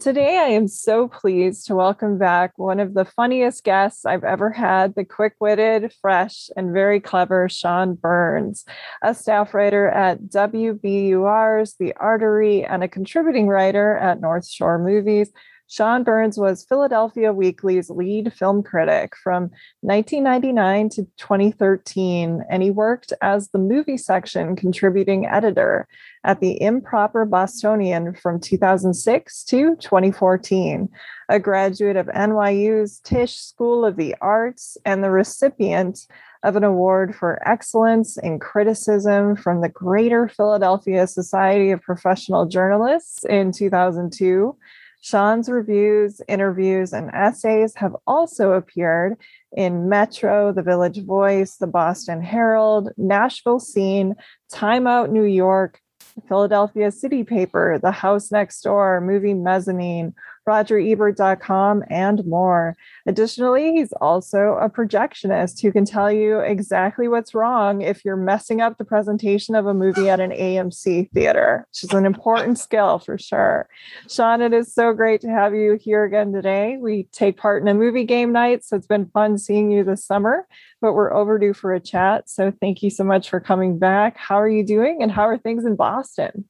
Today, I am so pleased to welcome back one of the funniest guests I've ever had the quick witted, fresh, and very clever Sean Burns, a staff writer at WBUR's The Artery and a contributing writer at North Shore Movies. Sean Burns was Philadelphia Weekly's lead film critic from 1999 to 2013, and he worked as the movie section contributing editor at the Improper Bostonian from 2006 to 2014. A graduate of NYU's Tisch School of the Arts and the recipient of an award for excellence in criticism from the Greater Philadelphia Society of Professional Journalists in 2002. Sean's reviews, interviews, and essays have also appeared in Metro, The Village Voice, The Boston Herald, Nashville Scene, Time Out New York, Philadelphia City Paper, The House Next Door, Movie Mezzanine, RogerEbert.com, and more. Additionally, he's also a projectionist who can tell you exactly what's wrong if you're messing up the presentation of a movie at an AMC theater, which is an important skill for sure. Sean, it is so great to have you here again today. We take part in a movie game night, so it's been fun seeing you this summer, but we're overdue for a chat. So thank you so much for coming back. How are you doing, and how are things in Boston?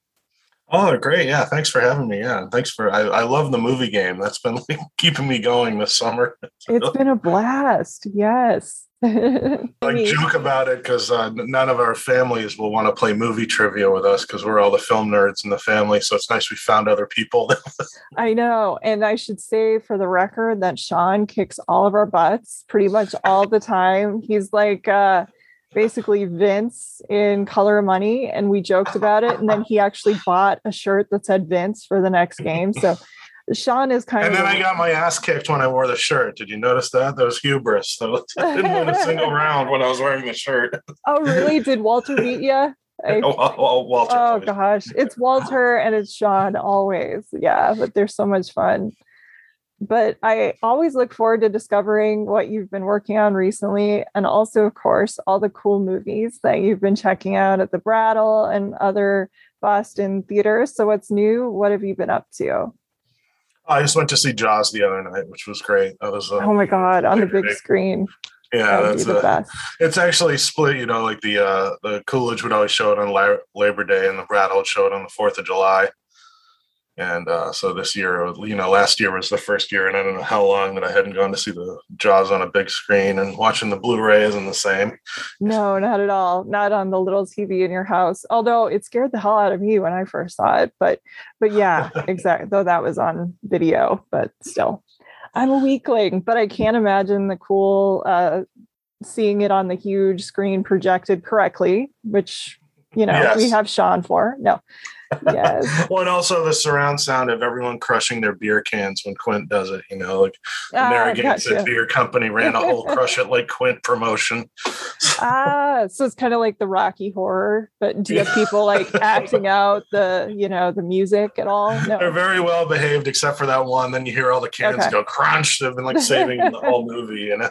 Oh, great. Yeah. Thanks for having me. Yeah. Thanks for, I, I love the movie game. That's been like, keeping me going this summer. It's been a blast. Yes. like joke about it because uh, none of our families will want to play movie trivia with us because we're all the film nerds in the family. So it's nice we found other people. I know. And I should say for the record that Sean kicks all of our butts pretty much all the time. He's like, uh, basically Vince in Color of Money, and we joked about it. And then he actually bought a shirt that said Vince for the next game. So Sean is kind and of. And then I got my ass kicked when I wore the shirt. Did you notice that? That was hubris. So I didn't win a single round when I was wearing the shirt. Oh, really? Did Walter beat you? I, oh, oh, Walter. Oh, gosh. It's Walter and it's Sean always. Yeah, but they're so much fun but I always look forward to discovering what you've been working on recently. And also, of course, all the cool movies that you've been checking out at the Brattle and other Boston theaters. So, what's new? What have you been up to? I just went to see Jaws the other night, which was great. That was uh, oh my god on the big day. screen. Yeah, that that's the best. It's actually split. You know, like the uh the Coolidge would always show it on Labor Day, and the Brattle would show it on the Fourth of July. And uh, so this year, you know, last year was the first year, and I don't know how long that I hadn't gone to see the Jaws on a big screen and watching the Blu-ray isn't the same. No, not at all. Not on the little TV in your house. Although it scared the hell out of me when I first saw it. But, but yeah, exactly. Though that was on video, but still, I'm a weakling. But I can't imagine the cool uh, seeing it on the huge screen projected correctly, which you know yes. we have Sean for. No, yes. well, and also the surround sound of everyone crushing their beer cans when Quint does it. You know, like the ah, Narragansett gotcha. Beer Company ran a whole "Crush It Like Quint" promotion. ah, so it's kind of like the Rocky Horror, but do you have people like acting out the, you know, the music at all? No. They're very well behaved, except for that one. Then you hear all the cans okay. go crunch. They've been like saving the whole movie. You know.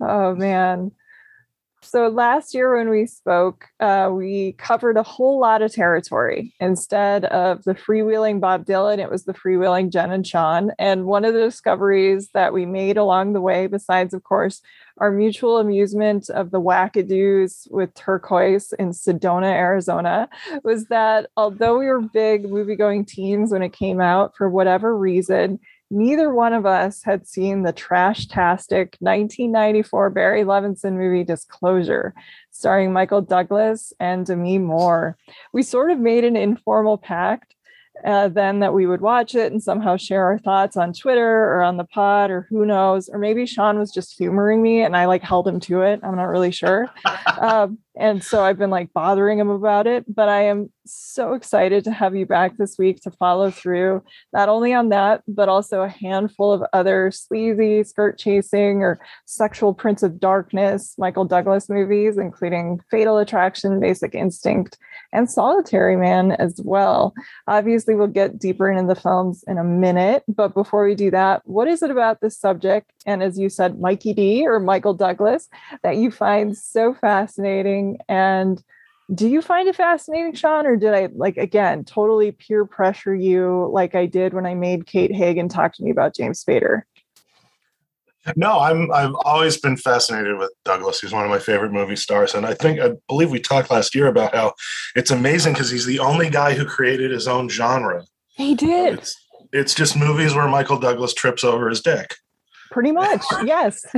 oh man. So last year when we spoke, uh, we covered a whole lot of territory. Instead of the freewheeling Bob Dylan, it was the freewheeling Jen and Sean. And one of the discoveries that we made along the way, besides, of course, our mutual amusement of the wackadoos with turquoise in Sedona, Arizona, was that although we were big movie going teens when it came out, for whatever reason, neither one of us had seen the trash-tastic 1994 Barry Levinson movie Disclosure, starring Michael Douglas and Demi Moore. We sort of made an informal pact uh, then that we would watch it and somehow share our thoughts on Twitter or on the pod or who knows. Or maybe Sean was just humoring me and I like held him to it. I'm not really sure. Um, And so I've been like bothering him about it, but I am so excited to have you back this week to follow through not only on that, but also a handful of other sleazy, skirt chasing, or sexual prince of darkness Michael Douglas movies, including Fatal Attraction, Basic Instinct, and Solitary Man as well. Obviously, we'll get deeper into the films in a minute, but before we do that, what is it about this subject? And as you said, Mikey D or Michael Douglas that you find so fascinating and do you find it fascinating, Sean, or did I like again totally peer pressure you like I did when I made Kate Hagen talk to me about James Spader? No, I'm I've always been fascinated with Douglas. He's one of my favorite movie stars. And I think I believe we talked last year about how it's amazing because he's the only guy who created his own genre. He did. It's, it's just movies where Michael Douglas trips over his dick. Pretty much, yes.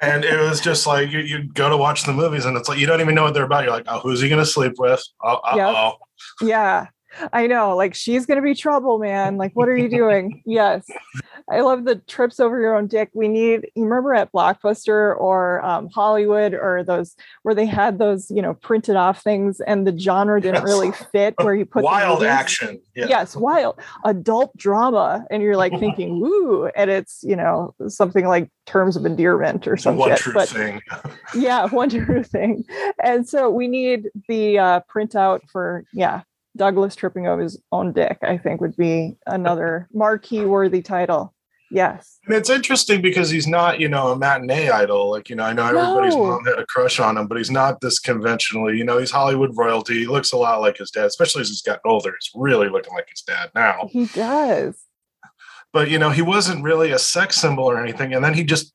and it was just like you, you go to watch the movies and it's like you don't even know what they're about. You're like oh who's he gonna sleep with? Oh yep. yeah I know, like she's gonna be trouble, man. Like, what are you doing? yes. I love the trips over your own dick. We need you remember at Blockbuster or um, Hollywood or those where they had those, you know, printed off things and the genre didn't yes. really fit where you put wild action. Yeah. Yes, wild adult drama. And you're like thinking, woo, and it's, you know, something like terms of endearment or something. One true but, thing. yeah, one true thing. And so we need the uh, printout for yeah, Douglas tripping over his own dick, I think would be another marquee worthy title. Yes. And it's interesting because he's not, you know, a matinee idol. Like, you know, I know everybody's no. mom had a crush on him, but he's not this conventionally, you know, he's Hollywood royalty. He looks a lot like his dad, especially as he's gotten older. He's really looking like his dad now. He does. But, you know, he wasn't really a sex symbol or anything. And then he just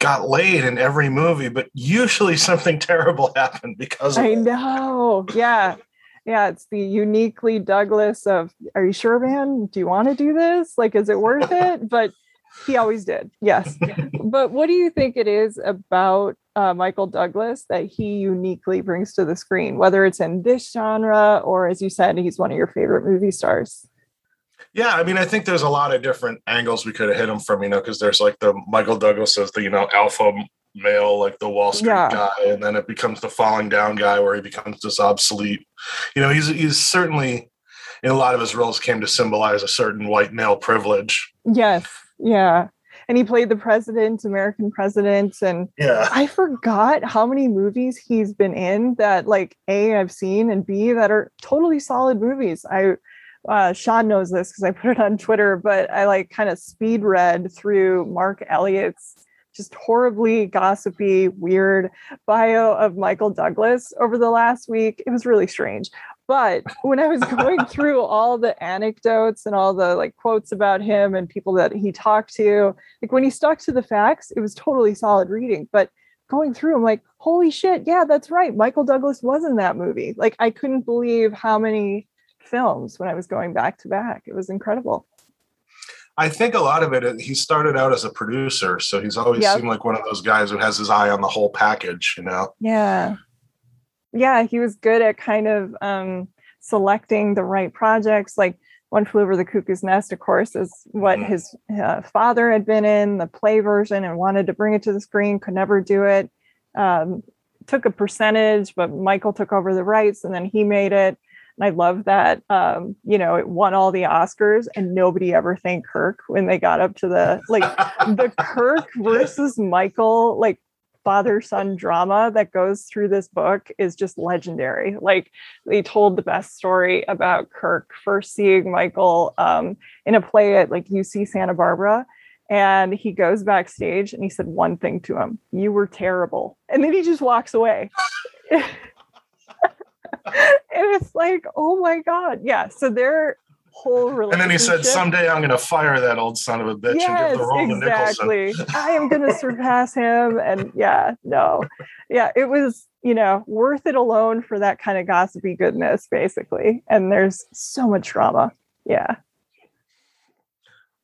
got laid in every movie, but usually something terrible happened because I know. Yeah yeah, it's the uniquely Douglas of, are you sure, man? Do you want to do this? Like, is it worth it? But he always did. Yes. but what do you think it is about uh, Michael Douglas that he uniquely brings to the screen, whether it's in this genre or, as you said, he's one of your favorite movie stars? Yeah, I mean, I think there's a lot of different angles we could have hit him from, you know, because there's like the Michael Douglas as the, you know, alpha male, like the Wall Street yeah. guy, and then it becomes the falling down guy where he becomes just obsolete. You know, he's he's certainly in a lot of his roles came to symbolize a certain white male privilege. Yes, yeah. And he played the president, American president, and yeah, I forgot how many movies he's been in that, like a I've seen, and b that are totally solid movies. I uh, Sean knows this because I put it on Twitter, but I like kind of speed read through Marc Eliot's just horribly gossipy, weird bio of Michael Douglas over the last week. It was really strange. But when I was going through all the anecdotes and all the like quotes about him and people that he talked to, like when he stuck to the facts, it was totally solid reading. But going through, I'm like, holy shit, yeah, that's right. Michael Douglas was in that movie. Like I couldn't believe how many films when I was going back to back. It was incredible. I think a lot of it, he started out as a producer. So he's always yep. seemed like one of those guys who has his eye on the whole package, you know? Yeah. Yeah. He was good at kind of um, selecting the right projects. Like One Flew Over the Cuckoo's Nest, of course, is what mm. his uh, father had been in, the play version, and wanted to bring it to the screen, could never do it. Um, took a percentage, but Michael took over the rights and then he made it. And I love that, um, you know, it won all the Oscars and nobody ever thanked Kirk when they got up to the, like, the Kirk versus Michael, like, father son drama that goes through this book is just legendary. Like, they told the best story about Kirk first seeing Michael um, in a play at, like, UC Santa Barbara. And he goes backstage and he said one thing to him you were terrible. And then he just walks away it's like, oh my God. Yeah. So their whole relationship. And then he said, someday I'm going to fire that old son of a bitch yes, and give the role exactly. I am going to surpass him. And yeah, no. Yeah, it was, you know, worth it alone for that kind of gossipy goodness, basically. And there's so much drama. Yeah.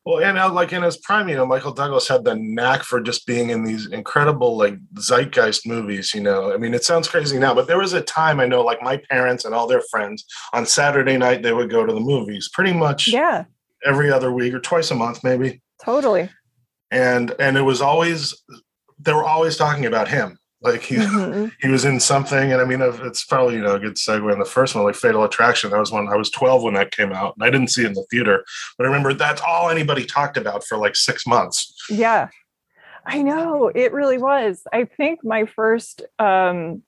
Well, and uh, like in his prime, you know, Michael Douglas had the knack for just being in these incredible like zeitgeist movies. You know, I mean, it sounds crazy now, but there was a time I know, like my parents and all their friends on Saturday night they would go to the movies, pretty much, yeah, every other week or twice a month, maybe. Totally. And and it was always they were always talking about him. Like he mm-hmm. he was in something, and I mean, it's probably you know a good segue in the first one, like Fatal Attraction. That was when I was 12 when that came out, and I didn't see it in the theater, but I remember that's all anybody talked about for like six months. Yeah, I know it really was. I think my first um,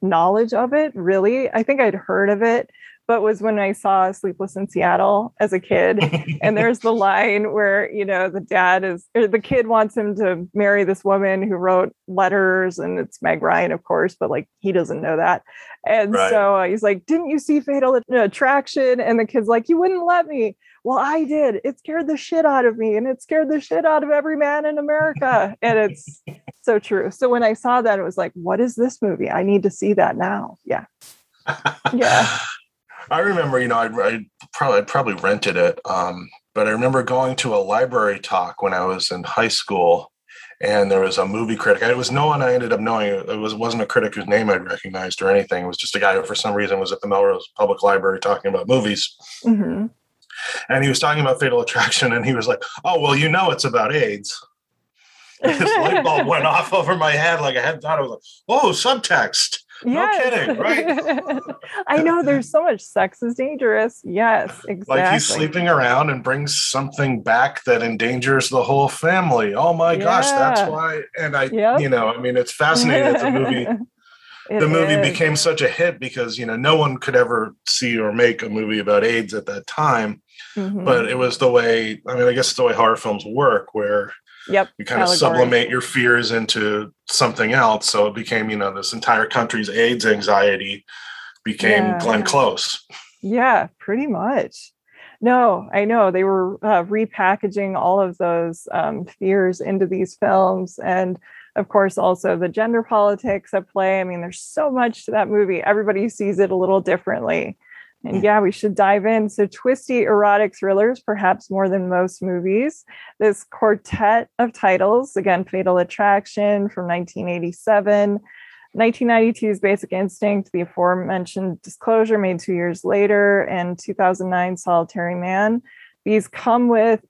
knowledge of it, really, I think I'd heard of it but was when I saw Sleepless in Seattle as a kid. and there's the line where, you know, the dad is, or the kid wants him to marry this woman who wrote letters, and it's Meg Ryan, of course, but like he doesn't know that. And right. so uh, he's like, Didn't you see Fatal Attraction? And the kid's like, You wouldn't let me. Well, I did. It scared the shit out of me, and it scared the shit out of every man in America. and it's so true. So when I saw that, it was like, What is this movie? I need to see that now. Yeah. Yeah. I remember, you know, I, I probably I probably rented it, um, but I remember going to a library talk when I was in high school, and there was a movie critic. It was no one I ended up knowing. It was wasn't a critic whose name I'd recognized or anything. It was just a guy who, for some reason, was at the Melrose Public Library talking about movies. Mm-hmm. And he was talking about Fatal Attraction, and he was like, "Oh, well, you know, it's about AIDS." this light bulb went off over my head like I hadn't thought. I was like, "Oh, subtext." Yes. No kidding, right? I know there's so much sex is dangerous. Yes, exactly. Like he's sleeping around and brings something back that endangers the whole family. Oh my yeah. gosh, that's why. And I, yep. you know, I mean, it's fascinating that the movie. the movie is. became such a hit because you know no one could ever see or make a movie about AIDS at that time, mm-hmm. but it was the way. I mean, I guess it's the way horror films work, where Yep. You kind of sublimate your fears into something else. So it became, you know, this entire country's AIDS anxiety became yeah. Glenn Close. Yeah, pretty much. No, I know they were uh, repackaging all of those um, fears into these films. And of course, also the gender politics at play. I mean, there's so much to that movie. Everybody sees it a little differently. And yeah, we should dive in. So, twisty erotic thrillers, perhaps more than most movies. This quartet of titles, again, Fatal Attraction from 1987, 1992's Basic Instinct, the aforementioned Disclosure made two years later, and 2009 Solitary Man. These come with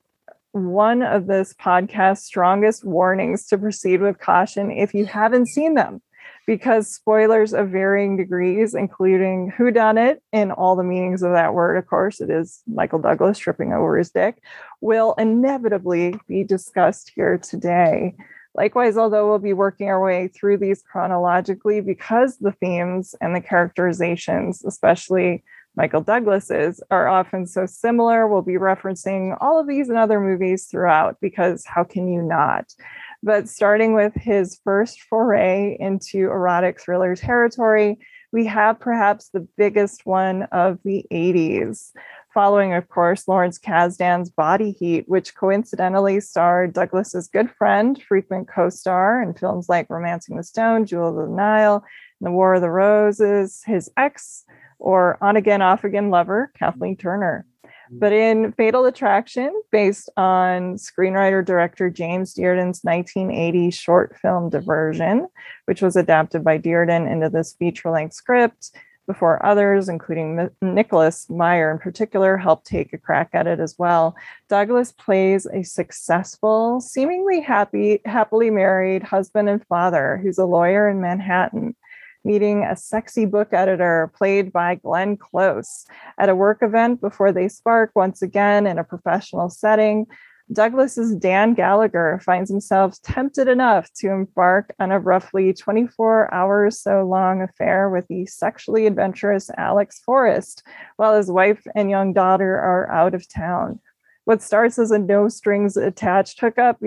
one of this podcast's strongest warnings to proceed with caution if you haven't seen them because spoilers of varying degrees, including who done it in all the meanings of that word, of course, it is Michael Douglas tripping over his dick, will inevitably be discussed here today. Likewise, although we'll be working our way through these chronologically because the themes and the characterizations, especially Michael Douglas's, are often so similar, we'll be referencing all of these and other movies throughout because how can you not? But starting with his first foray into erotic thriller territory, we have perhaps the biggest one of the 80s, following, of course, Lawrence Kasdan's Body Heat, which coincidentally starred Douglas's good friend, frequent co star in films like Romancing the Stone, Jewel of the Nile, The War of the Roses, his ex or on again, off again lover, Kathleen Turner. But in Fatal Attraction, based on screenwriter director James Dearden's 1980 short film Diversion, which was adapted by Dearden into this feature length script before others, including Nicholas Meyer in particular, helped take a crack at it as well. Douglas plays a successful, seemingly happy, happily married husband and father who's a lawyer in Manhattan meeting a sexy book editor played by Glenn Close at a work event before they spark once again in a professional setting. Douglas's Dan Gallagher finds himself tempted enough to embark on a roughly 24 hours so long affair with the sexually adventurous Alex Forrest, while his wife and young daughter are out of town. What starts as a no strings attached hookup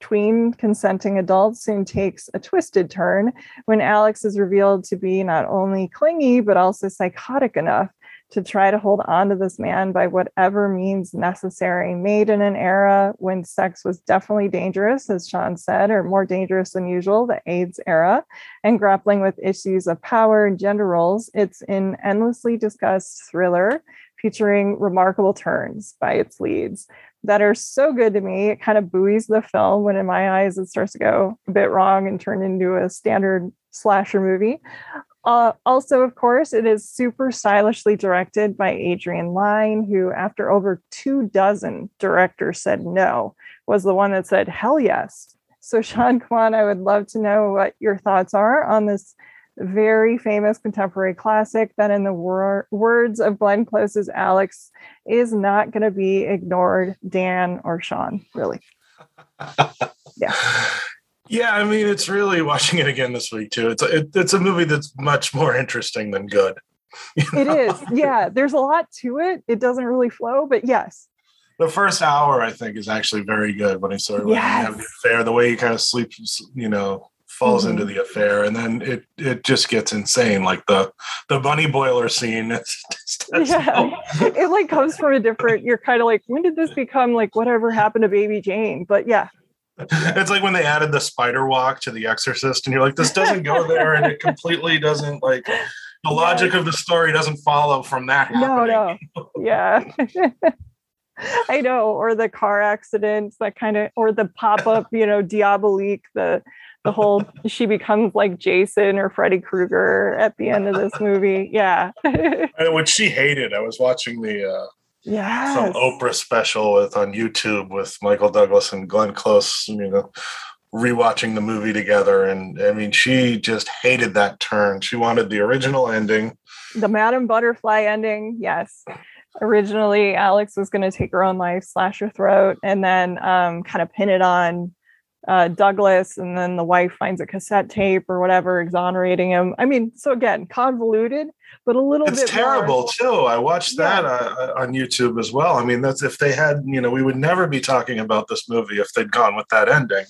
between consenting adults soon takes a twisted turn when Alex is revealed to be not only clingy, but also psychotic enough to try to hold on to this man by whatever means necessary, made in an era when sex was definitely dangerous, as Sean said, or more dangerous than usual, the AIDS era, and grappling with issues of power and gender roles. It's an endlessly discussed thriller featuring remarkable turns by its leads that are so good to me. It kind of buoys the film when, in my eyes, it starts to go a bit wrong and turn into a standard slasher movie. Uh, also, of course, it is super stylishly directed by Adrian Lyne, who, after over two dozen directors said no, was the one that said hell yes. So, Sean, on, I would love to know what your thoughts are on this very famous contemporary classic that, in the wor- words of Glenn Close's Alex, is not going to be ignored, Dan or Sean, really. yeah. Yeah, I mean, it's really watching it again this week too. It's a, it, it's a movie that's much more interesting than good. It is. Yeah, there's a lot to it. It doesn't really flow, but yes. The first hour, I think, is actually very good when he sort of yes. like, have the affair, the way he kind of sleeps, you know, falls mm-hmm. into the affair, and then it it just gets insane. Like the the bunny boiler scene. It's, it's, yeah, it like comes from a different. You're kind of like, when did this become like whatever happened to Baby Jane? But yeah, it's like when they added the spider walk to the exorcist and you're like this doesn't go there and it completely doesn't like the logic of the story doesn't follow from that happening. no no yeah i know or the car accidents that kind of or the pop-up you know diabolique the the whole she becomes like jason or freddy krueger at the end of this movie. Yeah. Which she hated i was watching the uh yeah some oprah special with on youtube with michael douglas and glenn close you know rewatching the movie together. And i mean she just hated that turn. She wanted the original ending. The madam butterfly ending yes. Originally alex was going to take her own life slash her throat and then um, kind of pin it on uh, Douglas, and then the wife finds a cassette tape or whatever, exonerating him. I mean, so again, convoluted, but a little it's bit terrible more. too. I watched yeah. that uh, uh, on YouTube as well. I mean, that's if they had, you know, we would never be talking about this movie if they'd gone with that ending.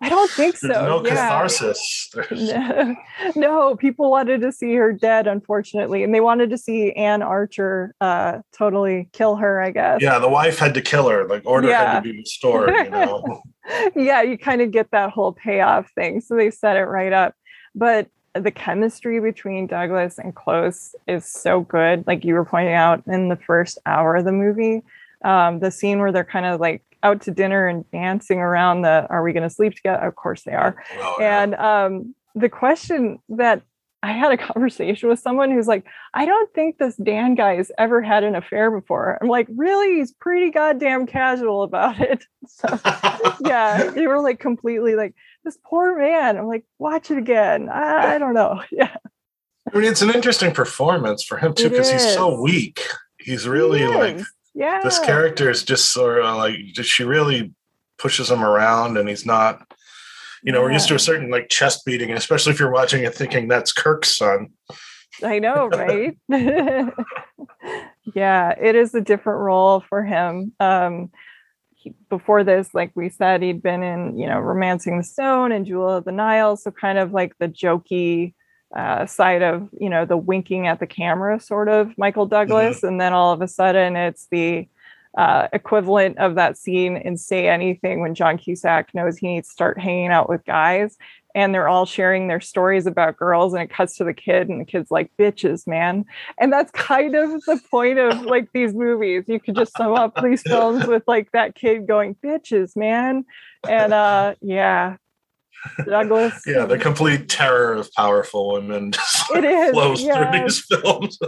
I don't think so. no yeah. catharsis. No, no, people wanted to see her dead, unfortunately, and they wanted to see Anne Archer uh, totally kill her. I guess. Yeah, the wife had to kill her. Like order yeah. had to be restored. You know. yeah, you kind of get that whole payoff thing. So they set it right up. But the chemistry between Douglas and Close is so good. Like you were pointing out in the first hour of the movie, um, the scene where they're kind of like out to dinner and dancing around the are we going to sleep together? Of course they are. Oh, yeah. And um, the question that I had a conversation with someone who's like, I don't think this Dan guy has ever had an affair before. I'm like, really? He's pretty goddamn casual about it. So, yeah, they were like completely like, this poor man. I'm like, watch it again. I, I don't know. Yeah. I mean, it's an interesting performance for him too, because he's so weak. He's really he like, yeah. This character is just sort of like, she really pushes him around, and he's not you know, yeah. we're used to a certain like chest beating, especially if you're watching it thinking that's Kirk's son. I know, right? yeah, it is a different role for him. Um, he, before this, like we said, he'd been in, you know, Romancing the Stone and Jewel of the Nile. So kind of like the jokey uh, side of, you know, the winking at the camera sort of Michael Douglas. Mm-hmm. And then all of a sudden it's the uh, equivalent of that scene in Say Anything when John Cusack knows he needs to start hanging out with guys and they're all sharing their stories about girls and it cuts to the kid and the kid's like bitches man and that's kind of the point of like these movies you could just sum up these films with like that kid going bitches man and uh yeah Douglas. Yeah, the complete terror of powerful women it is, flows yes. through these films.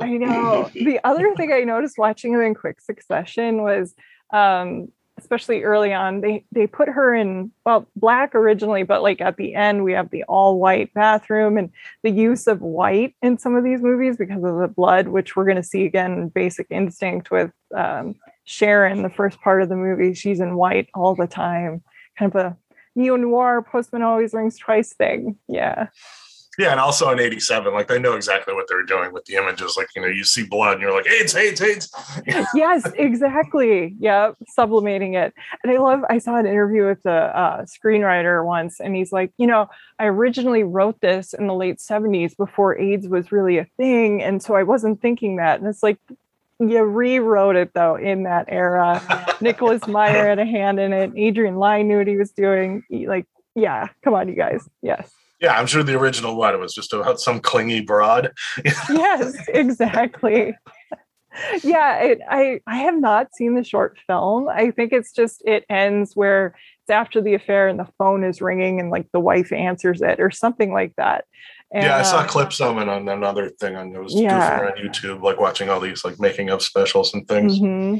I know. The other thing I noticed watching them in quick succession was um, especially early on, they they put her in well black originally, but like at the end we have the all white bathroom and the use of white in some of these movies because of the blood, which we're going to see again in Basic Instinct with um, Sharon, the first part of the movie. She's in white all the time, kind of a neo noir postman always rings twice thing. Yeah. Yeah, and also in '87, like they know exactly what they're doing with the images. Like you know, you see blood, and you're like, AIDS, AIDS, AIDS. yes, exactly. Yeah, sublimating it. And I love. I saw an interview with the uh, screenwriter once, and he's like, you know, I originally wrote this in the late '70s before AIDS was really a thing, and so I wasn't thinking that. And it's like, you rewrote it though in that era. Nicholas Meyer had a hand in it. Adrian Lyne knew what he was doing. Like, yeah, come on, you guys. Yes. Yeah, I'm sure the original one was just about some clingy broad. yes, exactly. yeah, it, I I have not seen the short film. I think it's just it ends where it's after the affair and the phone is ringing and like the wife answers it or something like that. And, yeah, I saw uh, clips of it on another thing on it was yeah. on YouTube, like watching all these like making of specials and things. Mm-hmm.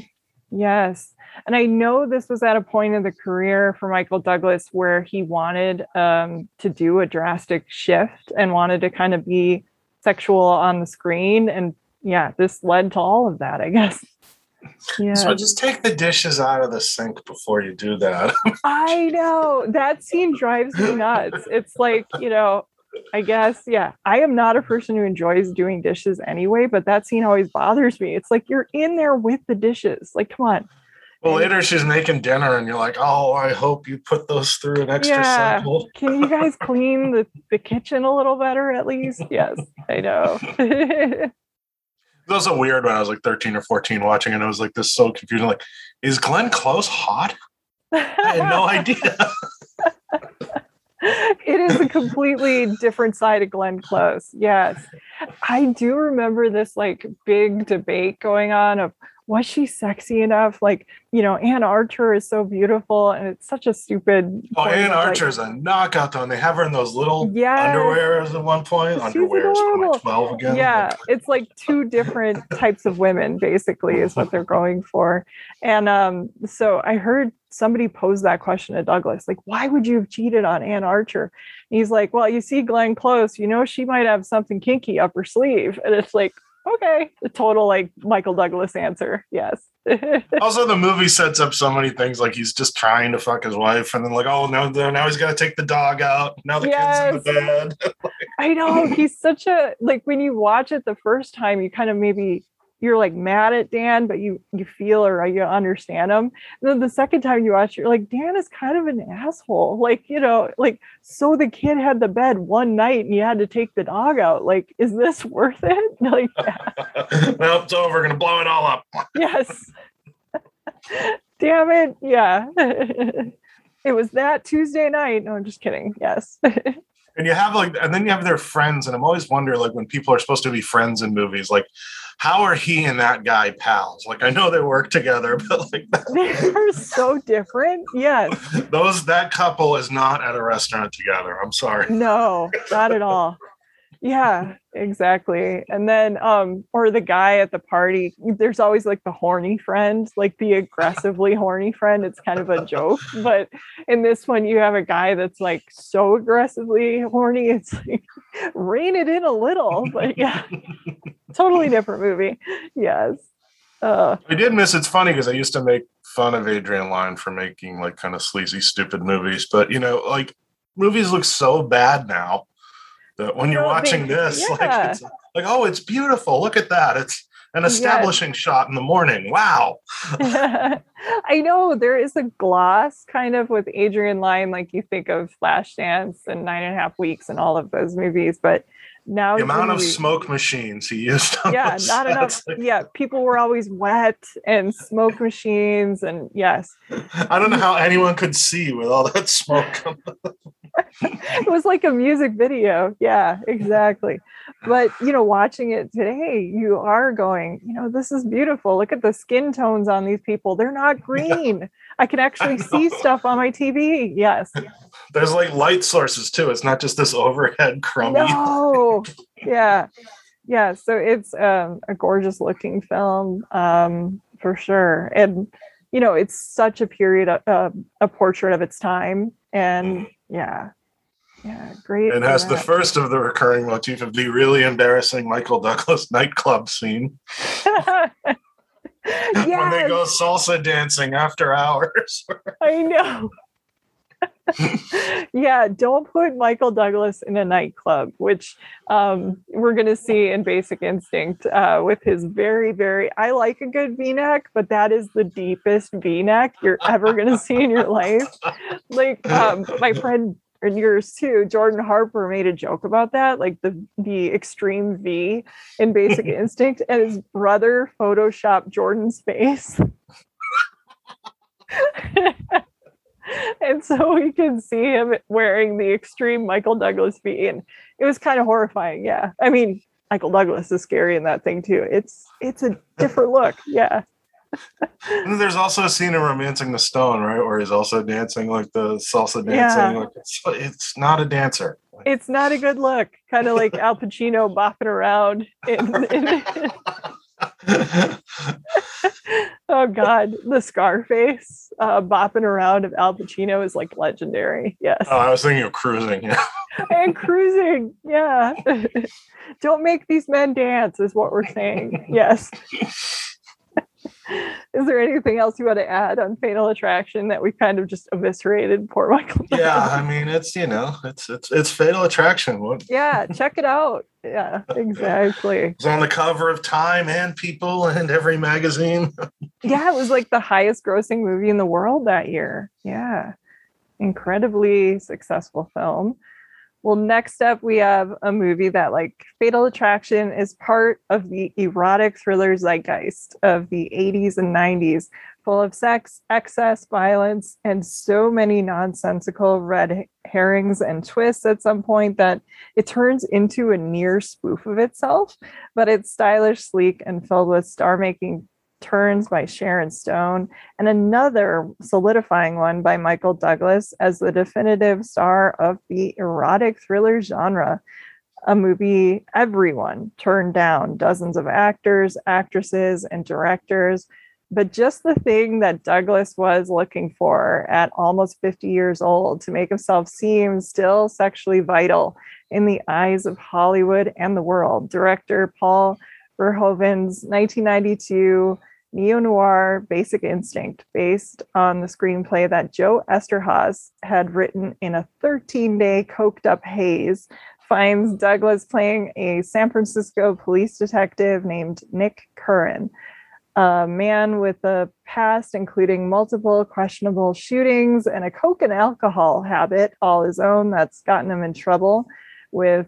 Yes. And I know this was at a point in the career for Michael Douglas where he wanted um, to do a drastic shift and wanted to kind of be sexual on the screen. And yeah, this led to all of that, I guess. Yeah. So just take the dishes out of the sink before you do that. I know that scene drives me nuts. It's like, you know, I guess, yeah, I am not a person who enjoys doing dishes anyway, but that scene always bothers me. It's like you're in there with the dishes. Like, come on. Well, later she's making dinner, and you're like, "Oh, I hope you put those through an extra yeah. cycle." Can you guys clean the, the kitchen a little better, at least? Yes, I know. it was a weird when I was like 13 or 14 watching, and I was like, "This so confusing." Like, is Glenn Close hot? I had no idea. it is a completely different side of Glenn Close. Yes. I do remember this like big debate going on of was she sexy enough? Like, you know, Anne Archer is so beautiful and it's such a stupid. Oh, Anne Archer is like, a knockout though. And they have her in those little yes. underwears at one point. Underwears from 12 again. Yeah. It's like two different types of women, basically, is what they're going for. And um, so I heard somebody pose that question to Douglas, like, why would you have cheated on Anne Archer? And he's like, well, you see Glenn Close, you know, she might have something kinky up her sleeve. And it's like, okay, the total like Michael Douglas answer. Yes. also, the movie sets up so many things like he's just trying to fuck his wife, and then like, oh no, now he's got to take the dog out. Now the yes. kid's in the bed. I know he's such a like when you watch it the first time, you kind of maybe you're like mad at Dan, but you you feel or you understand him. And then the second time you watch, you're like, Dan is kind of an asshole. Like, you know, like so the kid had the bed one night and you had to take the dog out. Like, is this worth it? Like, yeah. well, it's over. We're gonna blow it all up. yes. Damn it. Yeah. it was that Tuesday night. No, I'm just kidding. Yes and you have like and then you have their friends and i'm always wonder like when people are supposed to be friends in movies like how are he and that guy pals? Like i know they work together but like they're so different yes. Those that couple is not at a restaurant together. I'm sorry. No not at all yeah exactly and then um or the guy at the party there's always like the horny friend like the aggressively horny friend it's kind of a joke but in this one you have a guy that's like so aggressively horny it's like rein it in a little but yeah totally different movie yes uh, I did miss. It's funny because I used to make fun of Adrian Lyne for making like kind of sleazy, stupid movies. But you know, like movies look so bad now that when you're watching this, yeah. like it's like, oh, it's beautiful. Look at that. It's an establishing yes. shot in the morning. Wow. I know there is a gloss kind of with Adrian Lyne, like you think of Flashdance and Nine and a Half Weeks and all of those movies, but now the amount of smoke machines he used yeah not enough yeah people were always wet and smoke machines and yes i don't know how anyone could see with all that smoke it was like a music video. Yeah, exactly. But you know, watching it today, you are going, you know, this is beautiful. Look at the skin tones on these people. They're not green. I can actually see stuff on my TV. Yes. There's like light sources too. It's not just this overhead crummy. No. Yeah. Yeah. So it's um, a gorgeous looking film um, for sure. And, you know, it's such a period, uh, a portrait of its time. And mm yeah yeah great and has the first of the recurring motif of the really embarrassing michael douglas nightclub scene yes. when they go salsa dancing after hours i know yeah, don't put Michael Douglas in a nightclub, which um, we're going to see in Basic Instinct uh, with his very, very. I like a good V neck, but that is the deepest V neck you're ever going to see in your life. Like um, my friend and yours too, Jordan Harper made a joke about that, like the the extreme V in Basic Instinct, and his brother photoshopped Jordan's face. and so we can see him wearing the extreme Michael Douglas V, and it was kind of horrifying. Yeah, I mean, Michael Douglas is scary in that thing too. It's it's a different look. Yeah. And there's also a scene in Romancing the Stone, right, where he's also dancing like the salsa dancing. Yeah. Like it's, it's not a dancer. It's not a good look. Kind of like Al Pacino bopping around in, in oh God, the Scarface uh, bopping around of Al Pacino is like legendary. Yes. Oh, I was thinking of cruising. Yeah. and cruising. Yeah. Don't make these men dance, is what we're saying. Yes. Is there anything else you want to add on Fatal Attraction that we kind of just eviscerated poor Michael? Yeah, I mean it's you know it's it's it's Fatal Attraction. What? Yeah, check it out. Yeah, exactly. It's on the cover of Time and People and every magazine. yeah, it was like the highest grossing movie in the world that year. Yeah, incredibly successful film. Well, next up, we have a movie that, like Fatal Attraction, is part of the erotic thriller zeitgeist of the 80s and 90s, full of sex, excess, violence, and so many nonsensical red herrings and twists at some point that it turns into a near spoof of itself. But it's stylish, sleek, and filled with star making Turns by Sharon Stone, and another solidifying one by Michael Douglas as the definitive star of the erotic thriller genre. A movie everyone turned down, dozens of actors, actresses, and directors. But just the thing that Douglas was looking for at almost 50 years old to make himself seem still sexually vital in the eyes of Hollywood and the world. Director Paul Verhoeven's 1992 neo noir Basic Instinct, based on the screenplay that Joe Eszterhas had written in a 13 day coked up haze, finds Douglas playing a San Francisco police detective named Nick Curran, a man with a past including multiple questionable shootings and a coke and alcohol habit all his own that's gotten him in trouble with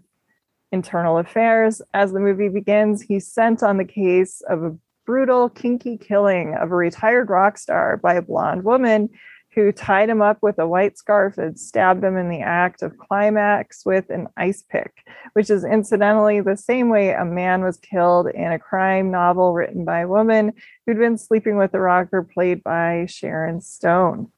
internal affairs. As the movie begins, he's sent on the case of a brutal, kinky killing of a retired rock star by a blonde woman who tied him up with a white scarf and stabbed him in the act of climax with an ice pick, which is incidentally the same way a man was killed in a crime novel written by a woman who'd been sleeping with a rocker played by Sharon Stone.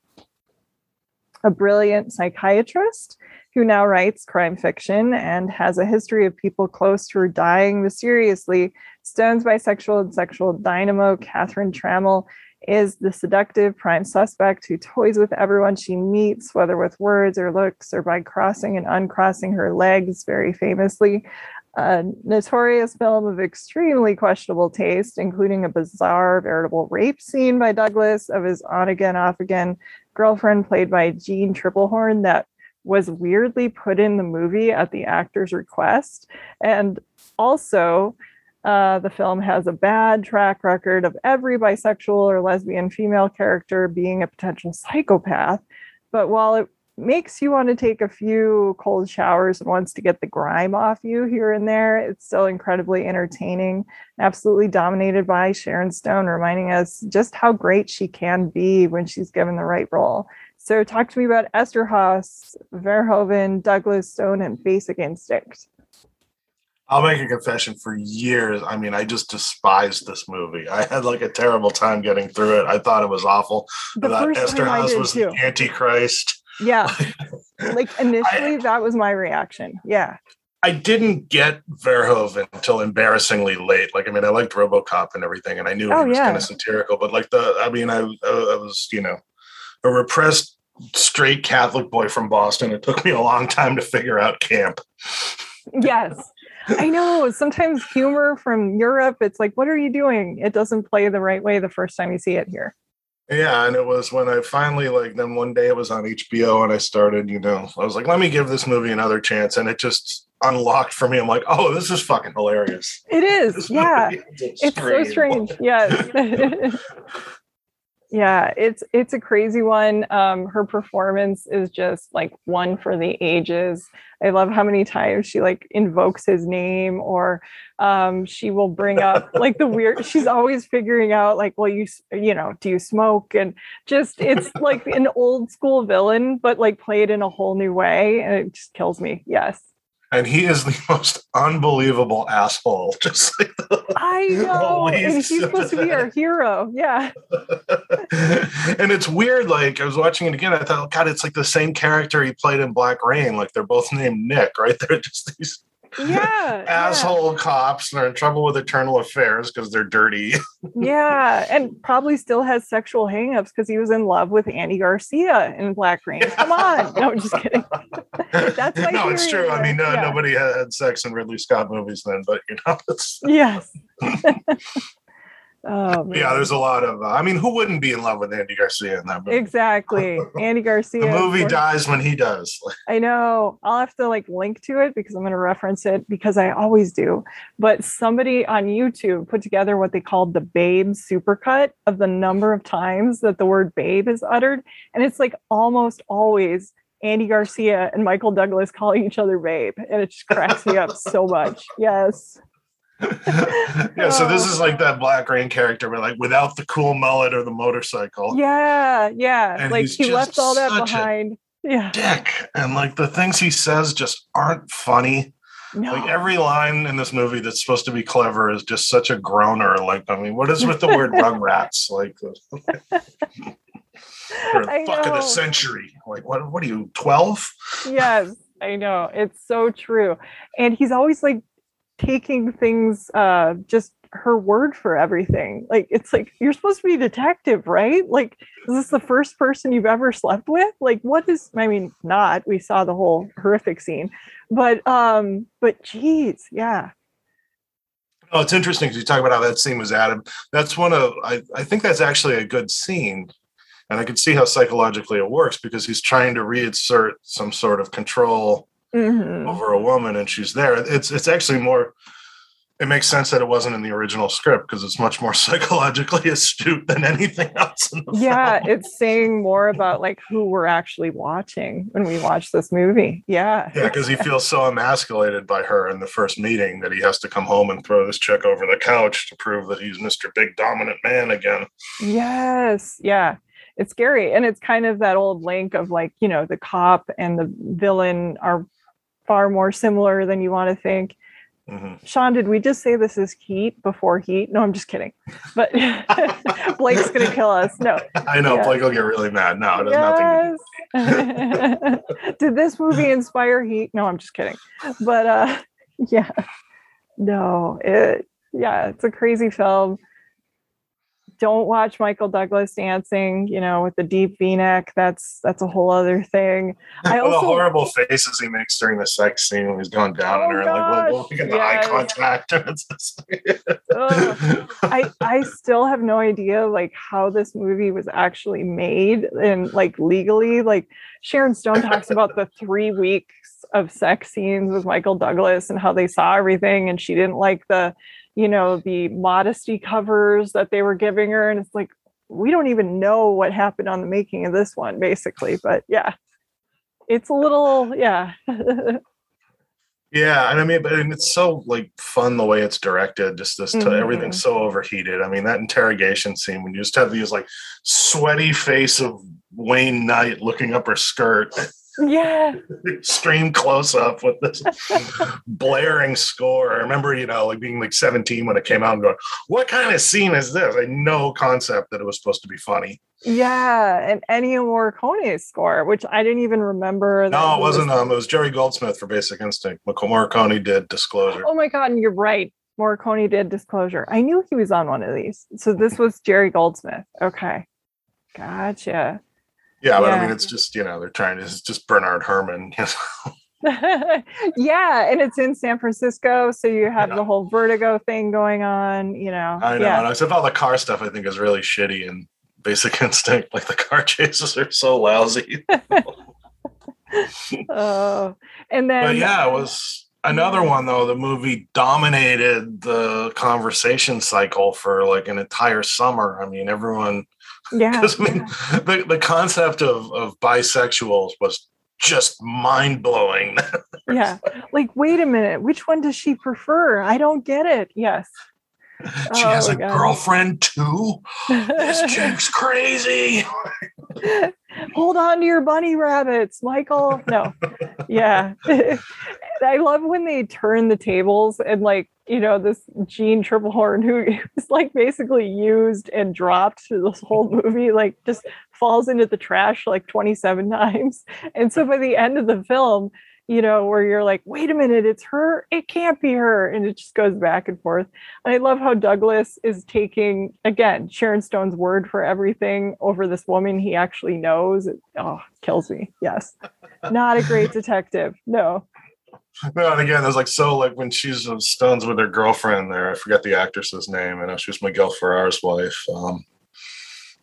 A brilliant psychiatrist who now writes crime fiction and has a history of people close to her dying mysteriously. Stone's bisexual and sexual dynamo, Catherine Trammell, is the seductive prime suspect who toys with everyone she meets, whether with words or looks or by crossing and uncrossing her legs, very famously. A notorious film of extremely questionable taste, including a bizarre, veritable rape scene by Douglas of his on again, off again girlfriend, played by Jeanne Tripplehorn that was weirdly put in the movie at the actor's request. And also, uh, the film has a bad track record of every bisexual or lesbian female character being a potential psychopath. But while it makes you want to take a few cold showers and wants to get the grime off you here and there, it's still incredibly entertaining, absolutely dominated by Sharon Stone, reminding us just how great she can be when she's given the right role. So talk to me about Eszterhas, Verhoeven, Douglas Stone, and Basic Instinct. I'll make a confession. For years, I mean, I just despised this movie. I had like a terrible time getting through it. I thought it was awful. The I thought Eszterhas was too. the Antichrist. Yeah, like initially, I, that was my reaction. Yeah, I didn't get Verhoeven until embarrassingly late. Like, I mean, I liked RoboCop and everything, and I knew oh, he was yeah. kind of satirical. But like the, I mean, I, I was, you know, a repressed straight Catholic boy from Boston. It took me a long time to figure out camp. Yes. I know. Sometimes humor from Europe, it's like, what are you doing? It doesn't play the right way the first time you see it here. Yeah, and it was when I finally like then one day it was on HBO and I started, you know, I was like, let me give this movie another chance. And it just unlocked for me. I'm like, oh, this is fucking hilarious. It is. yeah. It's so strange. Yes. yeah it's it's a crazy one. Um her performance is just like one for the ages. I love how many times she like invokes his name or um she will bring up like the weird she's always figuring out like well you you know do you smoke? And just it's like an old school villain but like played in a whole new way and it just kills me. Yes and he is the most unbelievable asshole. Just like the, I know, and he's supposed to be our hero. Yeah. and it's weird. Like I was watching it again, I thought, oh, God, it's like the same character he played in Black Rain. Like they're both named Nick, right? They're just these yeah asshole yeah. cops and are in trouble with eternal affairs because they're dirty. Yeah and probably still has sexual hangups because he was in love with andy garcia in black rain. Come on. No I'm just kidding. That's no it's true. I mean no, yeah. nobody had sex in ridley scott movies then but you know it's yes Oh, yeah, there's a lot of. Uh, I mean, who wouldn't be in love with Andy Garcia in that movie? Exactly, Andy Garcia. the movie dies when he does. I know. I'll have to like link to it because I'm going to reference it because I always do. But somebody on YouTube put together what they called the Babe supercut of the number of times that the word "babe" is uttered, and it's like almost always Andy Garcia and Michael Douglas calling each other babe, and it just cracks me up so much. Yes yeah, so this oh. is like that Black Rain character, but like without the cool mullet or the motorcycle. Yeah, yeah. And like he left all that behind. Yeah. Dick. And like the things he says just aren't funny. No. Like every line in this movie that's supposed to be clever is just such a groaner. Like, I mean, what is with the word rugrats? Like or fuck of the century. Like, what what are you, 12? Yes. I know. It's so true. And he's always like taking things uh just her word for everything. Like it's like you're supposed to be a detective right? Like is this the first person you've ever slept with? Like what is i mean not we saw the whole horrific scene but um but geez yeah. Oh it's interesting because you talk about how that scene was added that's one of i, I think that's actually a good scene and i can see how psychologically it works because he's trying to reinsert some sort of control mm-hmm. over a woman and she's there. It's it's actually more it makes sense that it wasn't in the original script because it's much more psychologically astute than anything else. yeah, film. it's saying more about like who we're actually watching when we watch this movie. Yeah. Yeah, because he feels so emasculated by her in the first meeting that he has to come home and throw this chick over the couch to prove that he's Mr. Big Dominant Man again. Yes. Yeah. It's scary. And it's kind of that old link of like, you know, the cop and the villain are far more similar than you want to think. Mm-hmm. Sean, did we just say this is heat before heat? No, I'm just kidding. But Blake's gonna kill us. No. I know yeah. Blake will get really mad. No, it has yes. nothing did this movie inspire heat? No, I'm just kidding. But uh yeah. No, it yeah, it's a crazy film don't watch Michael Douglas dancing, you know, with the deep V-neck. That's that's a whole other thing. I also, the horrible faces he makes during the sex scene when he's going down oh on her, gosh, like looking at the eye contact. I I still have no idea like how this movie was actually made and like legally. Like Sharon Stone talks about the three weeks of sex scenes with Michael Douglas and how they saw everything, and she didn't like the you know, the modesty covers that they were giving her. And it's like, we don't even know what happened on the making of this one, basically. But yeah, it's a little, yeah. yeah. And I mean, but it's so like fun the way it's directed, just this, mm-hmm. everything's so overheated. I mean, that interrogation scene when you just have these like sweaty face of Wayne Knight looking up her skirt yeah. Extreme close up with this blaring score. I remember you know like being like 17 when it came out and going what kind of scene is this? I no concept that it was supposed to be funny. Yeah and ennio morricone's score which i didn't even remember no it wasn't was... um it was jerry goldsmith for basic instinct. Morricone did disclosure. Oh my god and you're right. Morricone did disclosure. I knew he was on one of these. So this was jerry goldsmith. Okay. Gotcha yeah, but I mean, it's just you know they're trying to. It's just Bernard Herrmann. You know? yeah, and it's in San Francisco, so you have yeah. the whole Vertigo thing going on. You know, I know. Yeah. Except all the car stuff, I think is really shitty and Basic Instinct. Like the car chases are so lousy. oh, and then but yeah, it was another one though. The movie dominated the conversation cycle for like an entire summer. I mean, everyone yeah. I mean, yeah. the, the concept of, of bisexuals was just mind blowing. yeah. Like, wait a minute. Which one does she prefer? I don't get it. Yes. She oh, has a God. girlfriend too. this chick's crazy. Hold on to your bunny rabbits, Michael. No. Yeah. I love when they turn the tables and like you know, this Jeanne Tripplehorn who is like basically used and dropped through this whole movie, like just falls into the trash like 27 times. And so by the end of the film, you know, where you're like, wait a minute, it's her, it can't be her. And it just goes back and forth. And I love how Douglas is taking, again, Sharon Stone's word for everything over this woman he actually knows. It, oh, kills me. Yes. Not a great detective. No. No, and again, there's like so like when she's uh, Stone's with her girlfriend there, I forget the actress's name. I know she was Miguel Ferrer's wife. Um,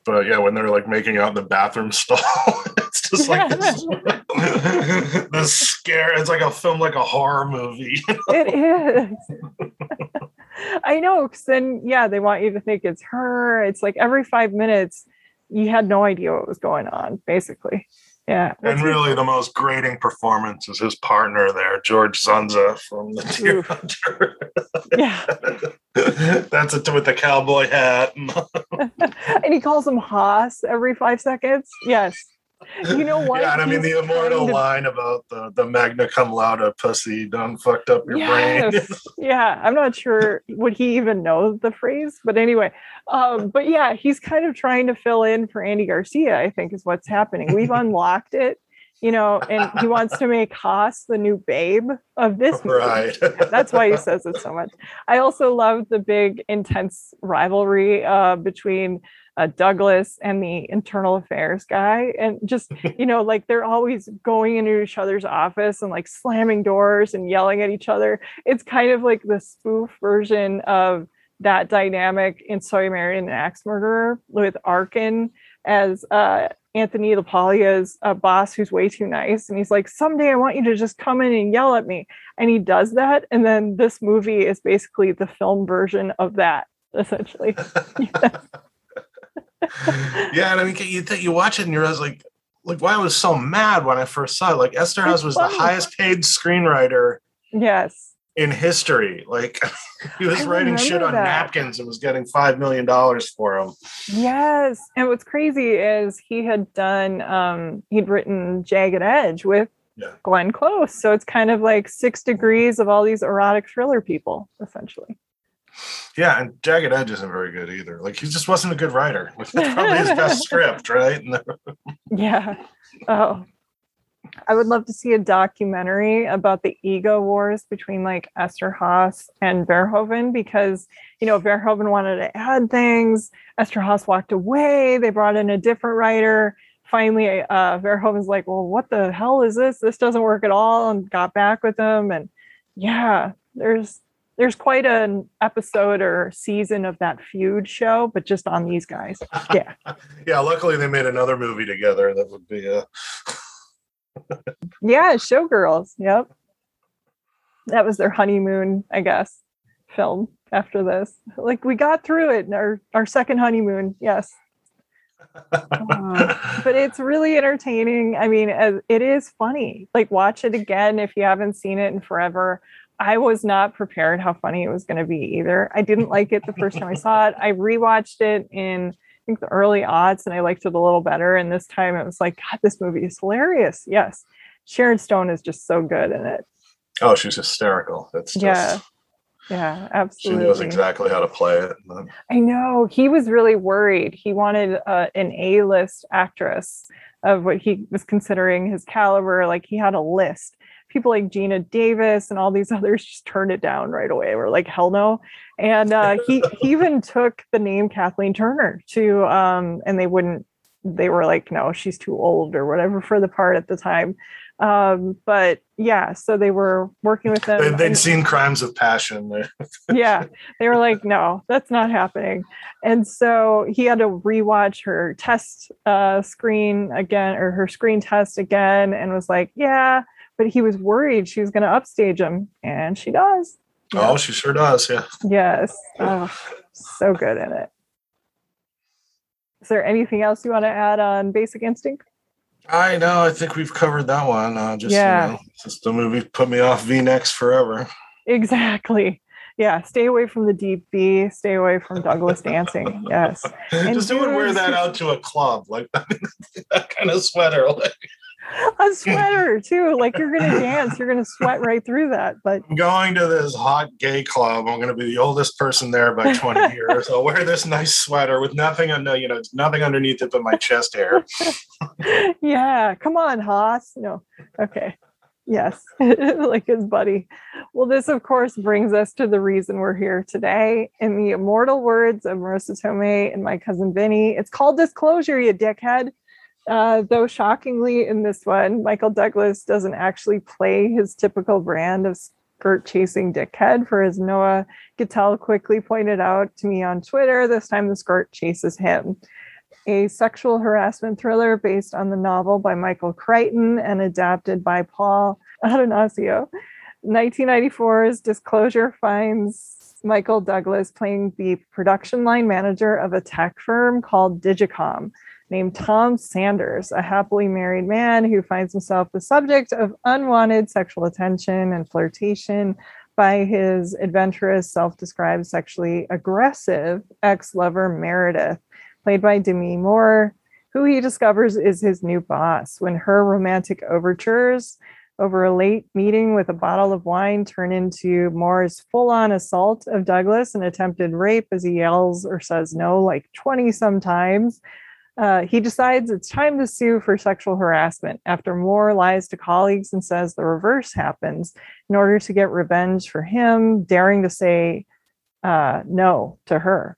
but yeah, when they're like making out in the bathroom stall, it's just like this, this scare. It's like a film, like a horror movie. It is. I know, because then yeah, they want you to think it's her. It's like every five minutes, you had no idea what was going on, basically. Yeah. And really, the most grating performance is his partner there, George Dzundza from The Deer Oof. Hunter. yeah. That's it with the cowboy hat. and he calls him Hoss every five seconds. Yes. You know what? Yeah, and I mean the immortal of... line about the, the magna cum laude pussy done fucked up your yes. brain. yeah, I'm not sure would he even know the phrase, but anyway. Um, but yeah, he's kind of trying to fill in for Andy Garcia, I think is what's happening. We've unlocked it, you know, and he wants to make Hoss the new babe of this movie. Right. That's why he says it so much. I also love the big intense rivalry uh, between uh, Douglas and the internal affairs guy. And just, you know, like they're always going into each other's office and like slamming doors and yelling at each other. It's kind of like the spoof version of that dynamic in Soy You and an Axe Murderer with Arkin as uh, Anthony LaPaglia's uh, boss who's way too nice. And he's like, someday I want you to just come in and yell at me. And he does that. And then this movie is basically the film version of that, essentially. yeah, and I mean, you think you watch it and you're like, like why I was so mad when I first saw it. Like Eszterhas was the highest paid screenwriter. Yes. In history, like he was I writing shit on that. napkins and was getting five million dollars for them. Yes, and what's crazy is he had done, um, he'd written Jagged Edge with yeah. Glenn Close, so it's kind of like six degrees of all these erotic thriller people, essentially. Yeah, and Jagged Edge isn't very good either. Like he just wasn't a good writer. Probably his best script, right? yeah. Oh, I would love to see a documentary about the ego wars between like Eszterhas and Verhoeven because you know Verhoeven wanted to add things. Eszterhas walked away. They brought in a different writer. Finally, uh, Verhoeven's like, "Well, what the hell is this? This doesn't work at all," and got back with them. And yeah, there's there's quite an episode or season of that feud show, but just on these guys. Yeah. yeah. Luckily, they made another movie together that would be. a. yeah, Showgirls. Yep. That was their honeymoon, I guess, film after this. Like we got through it. Our our second honeymoon. Yes. uh, but it's really entertaining. I mean, it is funny. Like watch it again if you haven't seen it in forever. I was not prepared how funny it was going to be either. I didn't like it the first time I saw it. I rewatched it in I think the early odds and I liked it a little better. And this time it was like, God, this movie is hilarious. Yes. Sharon Stone is just so good in it. Oh, she's hysterical. That's just, yeah. Yeah, absolutely. She knows exactly how to play it. I know. He was really worried. He wanted uh, an A list actress of what he was considering his caliber. Like he had a list people like Geena Davis and all these others just turned it down right away. We're like, hell no. And uh, he, he even took the name Kathleen Turner to, um, and they wouldn't, they were like, no, she's too old or whatever for the part at the time. Um, but yeah, so they were working with them. They'd, they'd seen crimes of passion. yeah, they were like, no, that's not happening. And so he had to rewatch her test uh, screen again, or her screen test again, and was like, yeah, but he was worried she was going to upstage him, and she does. Oh, she sure does. Yeah. Yes. Oh, so good in it. Is there anything else you want to add on Basic Instinct? I know. I think we've covered that one. Uh, just yeah. You know, just the movie put me off V necks forever. Exactly. Yeah. Stay away from the deep V. Stay away from Douglas dancing. Yes. And just wouldn't wear that out to a club like that kind of sweater. Like a sweater too. Like you're gonna dance, you're gonna sweat right through that. But I'm going to this hot gay club. I'm gonna be the oldest person there by 20 years. I'll wear this nice sweater with nothing on you know, nothing underneath it but my chest hair. yeah, come on, Hoss. No, okay. Yes, like his buddy. Well, this, of course, brings us to the reason we're here today. In the immortal words of Marisa Tomei and my cousin Vinny, it's called disclosure, you dickhead. Uh, though shockingly, in this one, Michael Douglas doesn't actually play his typical brand of skirt chasing dickhead. For as Noah Gittell quickly pointed out to me on Twitter, this time the skirt chases him a sexual harassment thriller based on the novel by Michael Crichton and adapted by Paul Attanasio. 1994's Disclosure finds Michael Douglas playing the production line manager of a tech firm called Digicom, named Tom Sanders, a happily married man who finds himself the subject of unwanted sexual attention and flirtation by his adventurous, self described sexually aggressive ex lover Meredith played by Demi Moore, who he discovers is his new boss when her romantic overtures over a late meeting with a bottle of wine turn into Moore's full on assault of Douglas and attempted rape as he yells or says no like 20 sometimes. Uh, he decides it's time to sue for sexual harassment after Moore lies to colleagues and says the reverse happens in order to get revenge for him, daring to say uh, no to her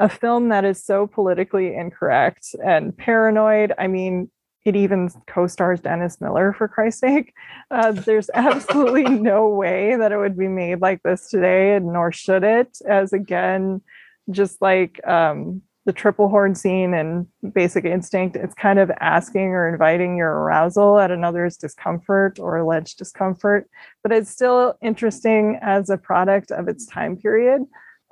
a film that is so politically incorrect and paranoid. I mean, it even co-stars Dennis Miller for Christ's sake. Uh, there's absolutely no way that it would be made like this today, nor should it. As again, just like um, the Tripplehorn scene and Basic Instinct, it's kind of asking or inviting your arousal at another's discomfort or alleged discomfort. But it's still interesting as a product of its time period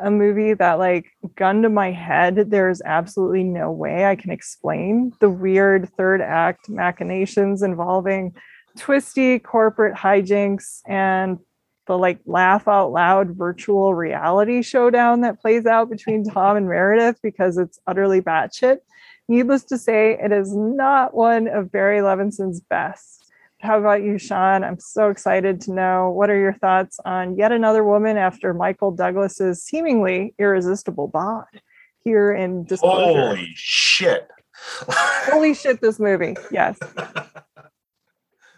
a movie that like gun to my head there's absolutely no way i can explain the weird third act machinations involving twisty corporate hijinks and the like laugh out loud virtual reality showdown that plays out between tom and meredith because it's utterly batshit needless to say it is not one of barry levinson's best how about you, Sean? I'm so excited to know what are your thoughts on yet another woman after Michael Douglas's seemingly irresistible bod here in Disclosure. Holy shit! Holy shit! This movie, yes.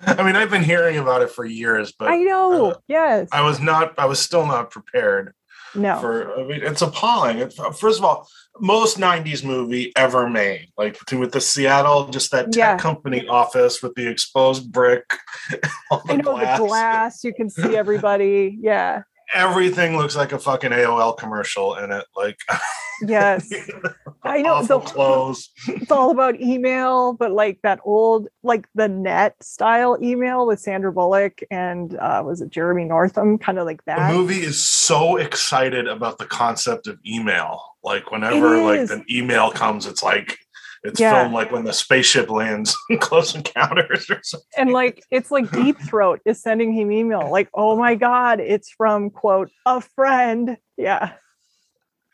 I mean, I've been hearing about it for years, but I know. Uh, yes, I was not. I was still not prepared. No, for I mean, it's appalling. It's, first of all, most 90s movie ever made like with the seattle just that tech yeah. company office with the exposed brick I know glass. the glass you can see everybody yeah everything looks like a fucking aol commercial in it like yes i know the clothes it's all about email but like that old like the net style email with sandra bullock and uh was it jeremy northam kind of like that the movie is so excited about the concept of email like whenever like an email comes, it's like it's yeah. filmed like when the spaceship lands in Close Encounters or something. And like it's like Deep Throat is sending him email, like, oh my god, it's from quote a friend. Yeah.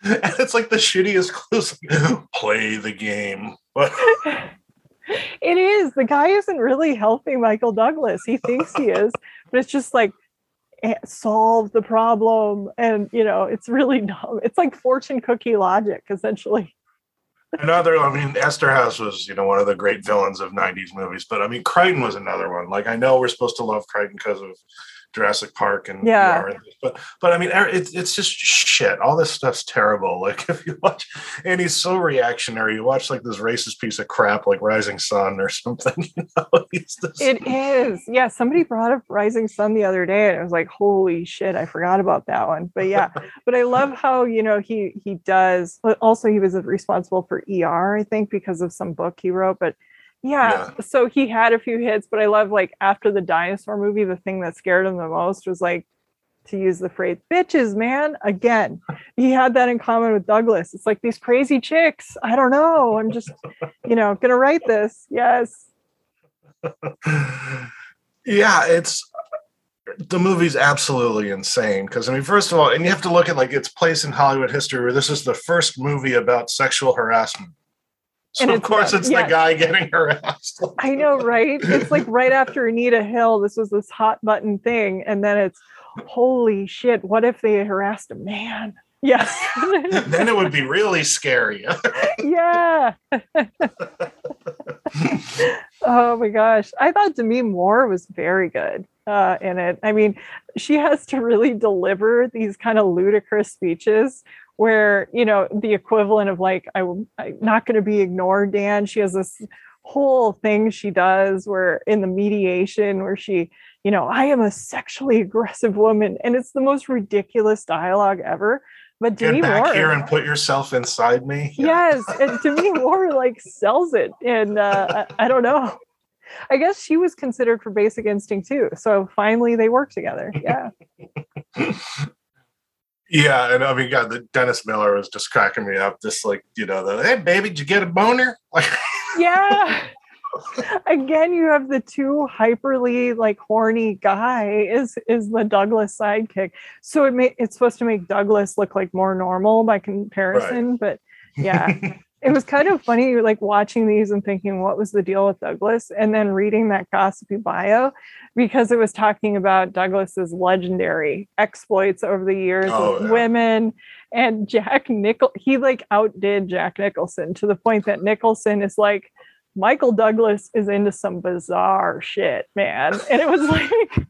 And it's like the shittiest clues. Play the game. it is. The guy isn't really helping Michael Douglas. He thinks he is, but it's just like eh, solve the problem and you know it's really dumb it's like fortune cookie logic essentially another i mean Eszterhas was you know one of the great villains of 90s movies but i mean crichton was another one like i know we're supposed to love crichton because of Jurassic Park and yeah, but but I mean it's it's just shit. All this stuff's terrible. Like if you watch, and he's so reactionary. You watch like this racist piece of crap like Rising Sun or something. You know, it is. Yeah, somebody brought up Rising Sun the other day, and I was like, holy shit, I forgot about that one. But yeah, but I love how you know he he does. But Also, he was responsible for ER, I think, because of some book he wrote, but yeah, yeah, so he had a few hits, but I love like after the dinosaur movie, the thing that scared him the most was like to use the phrase bitches, man. Again, he had that in common with Douglas. It's like these crazy chicks. I don't know. I'm just, you know, gonna write this. Yes. yeah, it's the movie's absolutely insane because I mean, first of all, and you have to look at like its place in Hollywood history where this is the first movie about sexual harassment. So of course, it's yeah. the guy getting harassed. I know, right? It's like right after Anita Hill, this was this hot button thing, and then it's holy shit. What if they harassed a man? Yes. then it would be really scary. yeah. Oh my gosh. I thought Demi Moore was very good uh, in it. I mean, she has to really deliver these kind of ludicrous speeches where, you know, the equivalent of like, I, am not going to be ignored, Dan. She has this whole thing she does where in the mediation where she, you know, I am a sexually aggressive woman. And it's the most ridiculous dialogue ever. But Demi Get back Moore, here and put yourself inside me. Yes, and Demi Moore like sells it, and uh, I, I don't know. I guess she was considered for Basic Instinct too. So finally, they work together. Yeah. yeah, and I mean, God, the Dennis Miller was just cracking me up. Just like you know, the hey baby, did you get a boner? Like, yeah. again you have the two hyperly like horny guy is is the douglas sidekick so it may it's supposed to make douglas look like more normal by comparison right. but yeah it was kind of funny like watching these and thinking what was the deal with douglas and then reading that gossipy bio because it was talking about douglas's legendary exploits over the years oh, with yeah. women and jack nichol he like outdid jack nicholson to the point that nicholson is like Michael Douglas is into some bizarre shit, man. And it was like,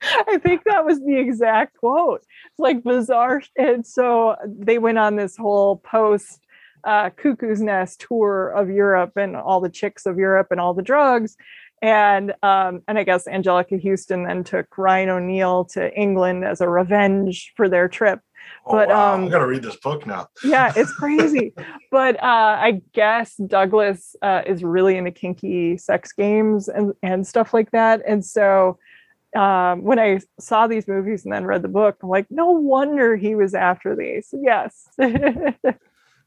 I think that was the exact quote. It's like bizarre. And so they went on this whole post uh, Cuckoo's Nest tour of Europe and all the chicks of Europe and all the drugs. And um, and I guess Anjelica Huston then took Ryan O'Neal to England as a revenge for their trip. Oh, but wow. um, I'm gonna read this book now. yeah, it's crazy. but uh, I guess Douglas uh, is really into kinky sex games and and stuff like that. And so um, when I saw these movies and then read the book, I'm like, no wonder he was after these. Yes.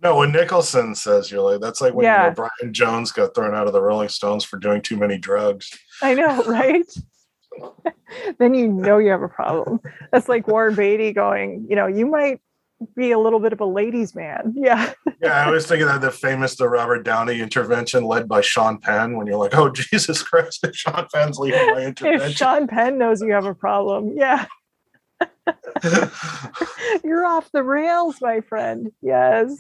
no, when Nicholson says you're like, that's like when yeah. you know, Brian Jones got thrown out of the Rolling Stones for doing too many drugs. I know, right? then you know you have a problem. That's like Warren Beatty going, you know, you might be a little bit of a ladies' man. Yeah. yeah, I was thinking that the famous the Robert Downey intervention led by Sean Penn when you're like, oh Jesus Christ, if Sean Penn's leading my intervention. If Sean Penn knows you have a problem, yeah. you're off the rails, my friend. Yes.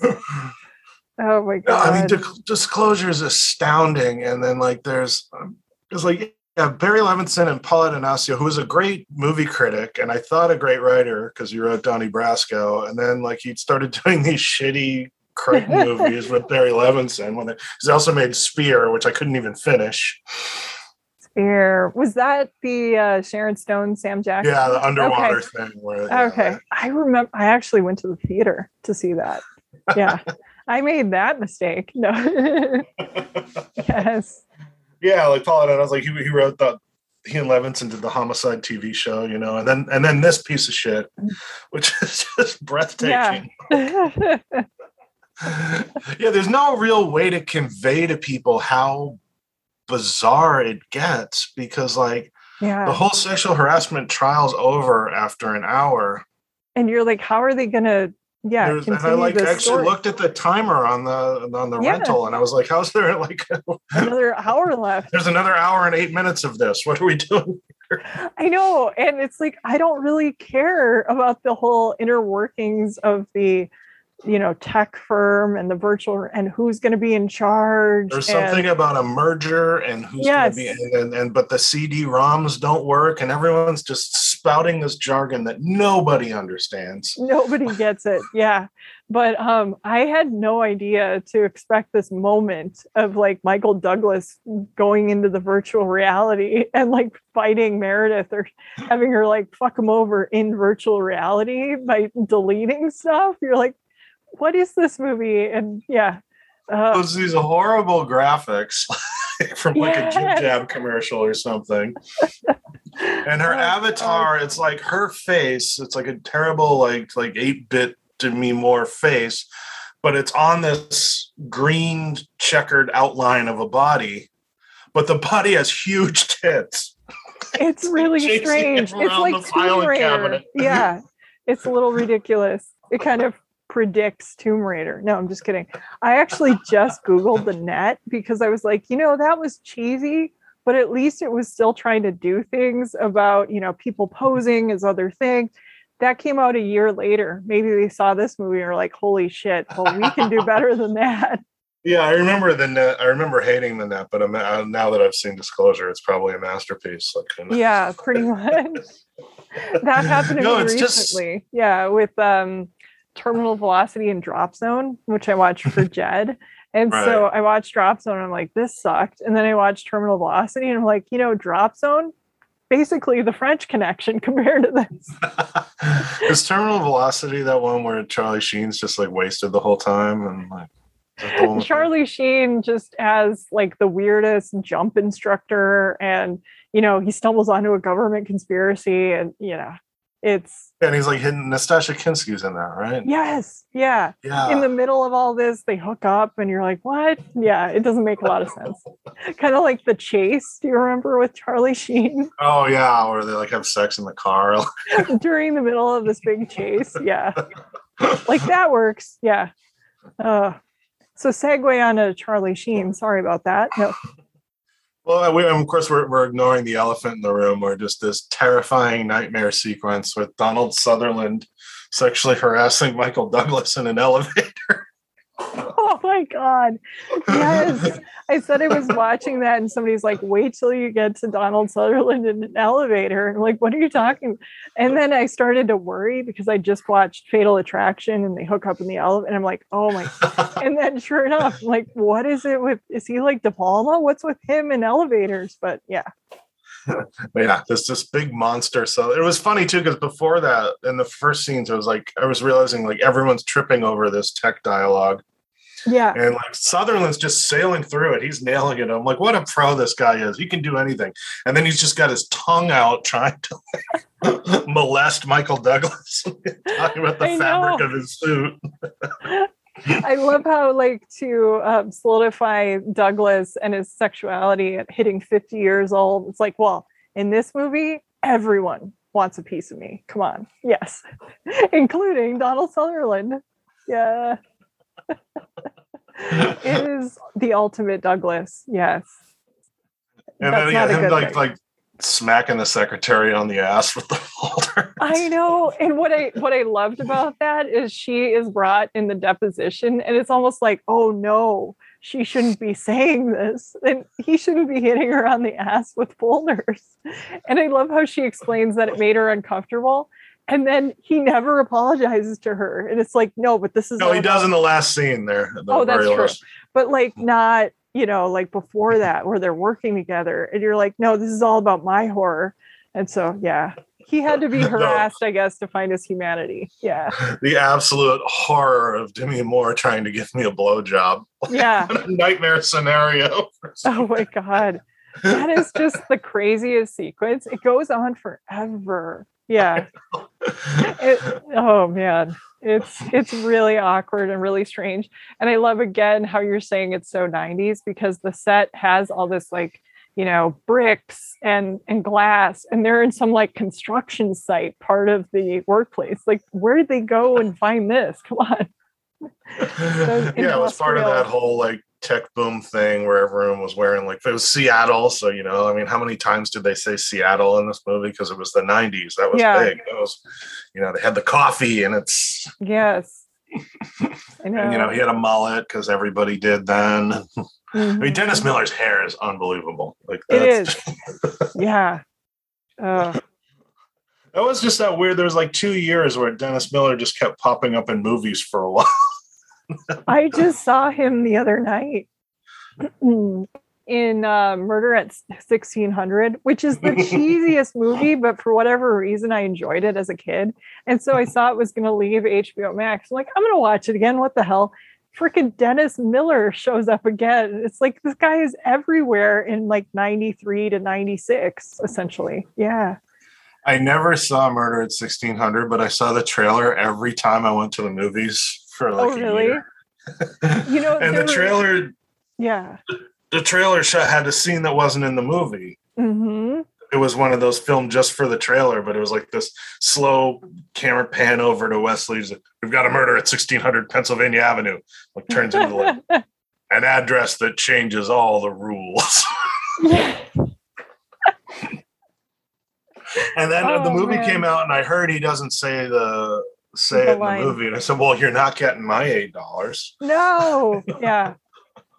Oh my god. I mean, disclosure is astounding, and then like there's, um, it's like yeah, Barry Levinson and Paul Attanasio, who was a great movie critic and I thought a great writer because he wrote Donnie Brasco, and then like he started doing these shitty Crichton movies with Barry Levinson. When they, he also made Sphere, which I couldn't even finish. Sphere was that the uh, Sharon Stone, Sam Jackson? Yeah, the underwater okay. thing. Where, okay, I remember. I actually went to the theater to see that. Yeah, I made that mistake. No. yes yeah, like Paul and I was like, he, he wrote the he and Levinson did the homicide TV show, you know, and then and then this piece of shit, which is just breathtaking. Yeah. yeah, there's no real way to convey to people how bizarre it gets because like yeah. the whole sexual harassment trial's over after an hour. And you're like, how are they gonna yeah and i like actually story. looked at the timer on the on the yeah. rental and i was like how's there like another hour left there's another hour and eight minutes of this what are we doing here? i know and it's like i don't really care about the whole inner workings of the you know tech firm and the virtual and who's going to be in charge there's and, something about a merger and who's yes. going to be and, and but the cd-roms don't work and everyone's just spouting this jargon that nobody understands. Nobody gets it yeah. But um i had no idea to expect this moment of like michael douglas going into the virtual reality and like fighting meredith or having her like fuck him over in virtual reality by deleting stuff. You're like what is this movie? And yeah. Uh, Those these horrible graphics from like yeah. a Jim Jam commercial or something. and her oh, avatar, it's like her face. It's like a terrible, like like eight bit Demi Moore face, but it's on this green checkered outline of a body, but the body has huge tits. It's really strange. It's like. Yeah, it's a little ridiculous. It kind of predicts Tomb Raider. No, I'm just kidding. I actually just Googled the net because I was like, you know, that was cheesy, but at least it was still trying to do things about, you know, people posing as other things. That came out a year later. Maybe they saw this movie and like, holy shit, well, we can do better than that. Yeah, I remember the net. I remember hating the net, but I'm, uh, now that I've seen Disclosure, it's probably a masterpiece. Like, yeah, pretty much. that happened to no, me recently. Just... Yeah, with um, Terminal Velocity and Drop Zone, which I watched for Jed. And right. so I watched Drop Zone and I'm like, this sucked. And then I watched Terminal Velocity and I'm like, you know, Drop Zone, basically the French connection compared to this. Is Terminal Velocity that one where Charlie Sheen's just like wasted the whole time and like Charlie Sheen just has like the weirdest jump instructor, and you know he stumbles onto a government conspiracy, and you know it's and he's like hidden. Nastassja Kinski's in that, right? Yes, yeah. Yeah. In the middle of all this, they hook up, and you're like, "What?" Yeah, it doesn't make a lot of sense. kind of like the chase. Do you remember with Charlie Sheen? Oh yeah, where they like have sex in the car during the middle of this big chase. Yeah, like that works. Yeah. Uh, so segue on to Charlie Sheen. Sorry about that. No. Well, we, of course, we're, we're ignoring the elephant in the room, or just this terrifying nightmare sequence with Donald Sutherland sexually harassing Michael Douglas in an elevator. Oh my God. Yes. I said I was watching that, and somebody's like, wait till you get to Donald Sutherland in an elevator. I'm like, what are you talking? And then I started to worry because I just watched Fatal Attraction and they hook up in the elevator. And I'm like, oh my. and then sure enough, like, what is it with, is he like De Palma? What's with him in elevators? But yeah. yeah, this this big monster. So it was funny too because before that, in the first scenes, I was like, I was realizing like everyone's tripping over this tech dialogue, yeah. And like Sutherland's just sailing through it. He's nailing it. I'm like, what a pro this guy is. He can do anything. And then he's just got his tongue out trying to like, molest Michael Douglas, talking about the I fabric know. of his suit. I love how, like, to um, solidify Douglas and his sexuality at hitting 50 years old, it's like, well, in this movie, everyone wants a piece of me. Come on. Yes. Including Donald Sutherland. Yeah it is the ultimate Douglas. Yes. And That's then yeah, him like thing. like smacking the secretary on the ass with the folder. I know. And what I what I loved about that is she is brought in the deposition and it's almost like, oh no, she shouldn't be saying this. And he shouldn't be hitting her on the ass with folders. And I love how she explains that it made her uncomfortable and then he never apologizes to her. And it's like no but this is no he does in the last scene there the oh that's true. but like not you know like before that where they're working together and you're like no this is all about my horror. And so yeah he had to be harassed no. i guess to find his humanity. Yeah. The absolute horror of demi moore trying to give me a blow job yeah nightmare scenario. Oh my god. That is just the craziest sequence. It goes on forever yeah. It, oh man. It's it's really awkward and really strange. And i love again how you're saying it's so 90s because the set has all this like you know bricks and and glass and they're in some like construction site part of the workplace. Like where did they go and find this? Come on so yeah it was part of that whole like tech boom thing where everyone was wearing like it was Seattle. So you know, I mean, how many times did they say Seattle in this movie? Because it was the '90s. That was yeah. big. That was, you know, they had the coffee, and it's yes. I and you know, he had a mullet because everybody did then. Mm-hmm. I mean, Dennis mm-hmm. Miller's hair is unbelievable. Like it is. yeah. Uh. That was just that weird. There was like two years where Dennis Miller just kept popping up in movies for a while. I just saw him the other night in uh, Murder at 1600, which is the cheesiest movie, but for whatever reason, I enjoyed it as a kid. And so I saw it was going to leave HBO Max. I'm like, I'm going to watch it again. What the hell? Freaking Dennis Miller shows up again. It's like this guy is everywhere in like 93 to 96, essentially. Yeah. I never saw Murder at 1600, but I saw the trailer every time I went to the movies for like oh, really? you know, and the trailer, yeah, the trailer shot had a scene that wasn't in the movie. Mm-hmm. It was one of those filmed just for the trailer, but it was like this slow camera pan over to Wesley's. We've got a murder at 1600 Pennsylvania Avenue. Like turns into like an address that changes all the rules. and then oh, the movie man. came out, and I heard he doesn't say the say the it in the movie. And I said, Well, you're not getting my eight dollars. No. Yeah.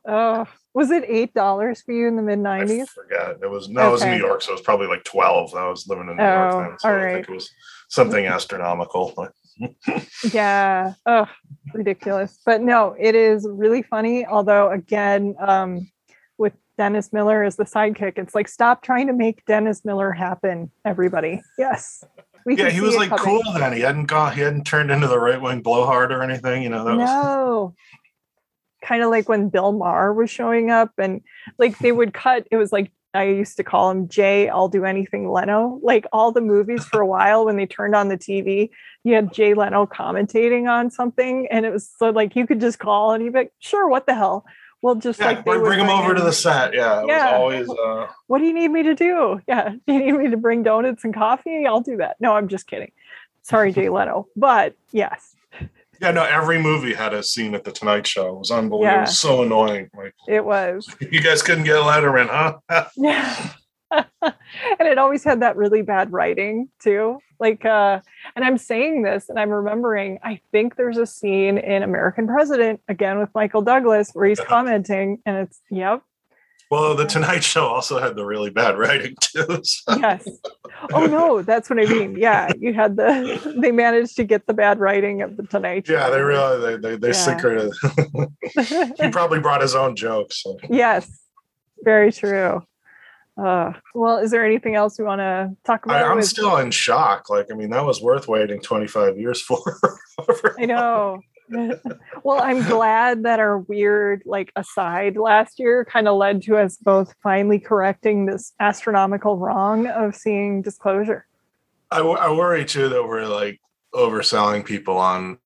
Oh, was it eight dollars for you in the mid nineties? I forgot. It was no, okay. it was in New York, so it was probably like twelve. I was living in New oh, York then, so I think it was something astronomical. yeah. Oh, ridiculous. But no, it is really funny. Although again, um, with Dennis Miller as the sidekick, it's like stop trying to make Dennis Miller happen, everybody. Yes. yeah, he was like coming. cool then. He hadn't gone he hadn't turned into the right wing blowhard or anything, you know. That no. Was kind of like when Bill Maher was showing up and like they would cut it was like I used to call him Jay I'll do anything Leno like all the movies for a while when they turned on the TV you had Jay Leno commentating on something and it was so like you could just call and he'd be like sure what the hell well just yeah, like bring, bring him over to the set yeah yeah always uh... what do you need me to do yeah do you need me to bring donuts and coffee I'll do that no I'm just kidding sorry Jay Leno but yes yeah, no, every movie had a scene at the Tonight Show. It was unbelievable. Yeah. It was so annoying. Like it was. You guys couldn't get Letterman, huh? yeah. and it always had that really bad writing too. Like uh and I'm saying this and I'm remembering I think there's a scene in American President again with Michael Douglas where he's commenting and it's yep, well, the Tonight Show also had the really bad writing too. So. Yes. Oh no, that's what I mean. Yeah, you had the. They managed to get the bad writing of the Tonight Show. Yeah, they really they they, they yeah. secreted. he probably brought his own jokes. So. Yes, very true. Uh, well, is there anything else we want to talk about? I, am still in shock. Like, I mean, that was worth waiting 25 years for. I know. well, I'm glad that our weird like aside last year kind of led to us both finally correcting this astronomical wrong of seeing disclosure. I, I worry too that we're like overselling people on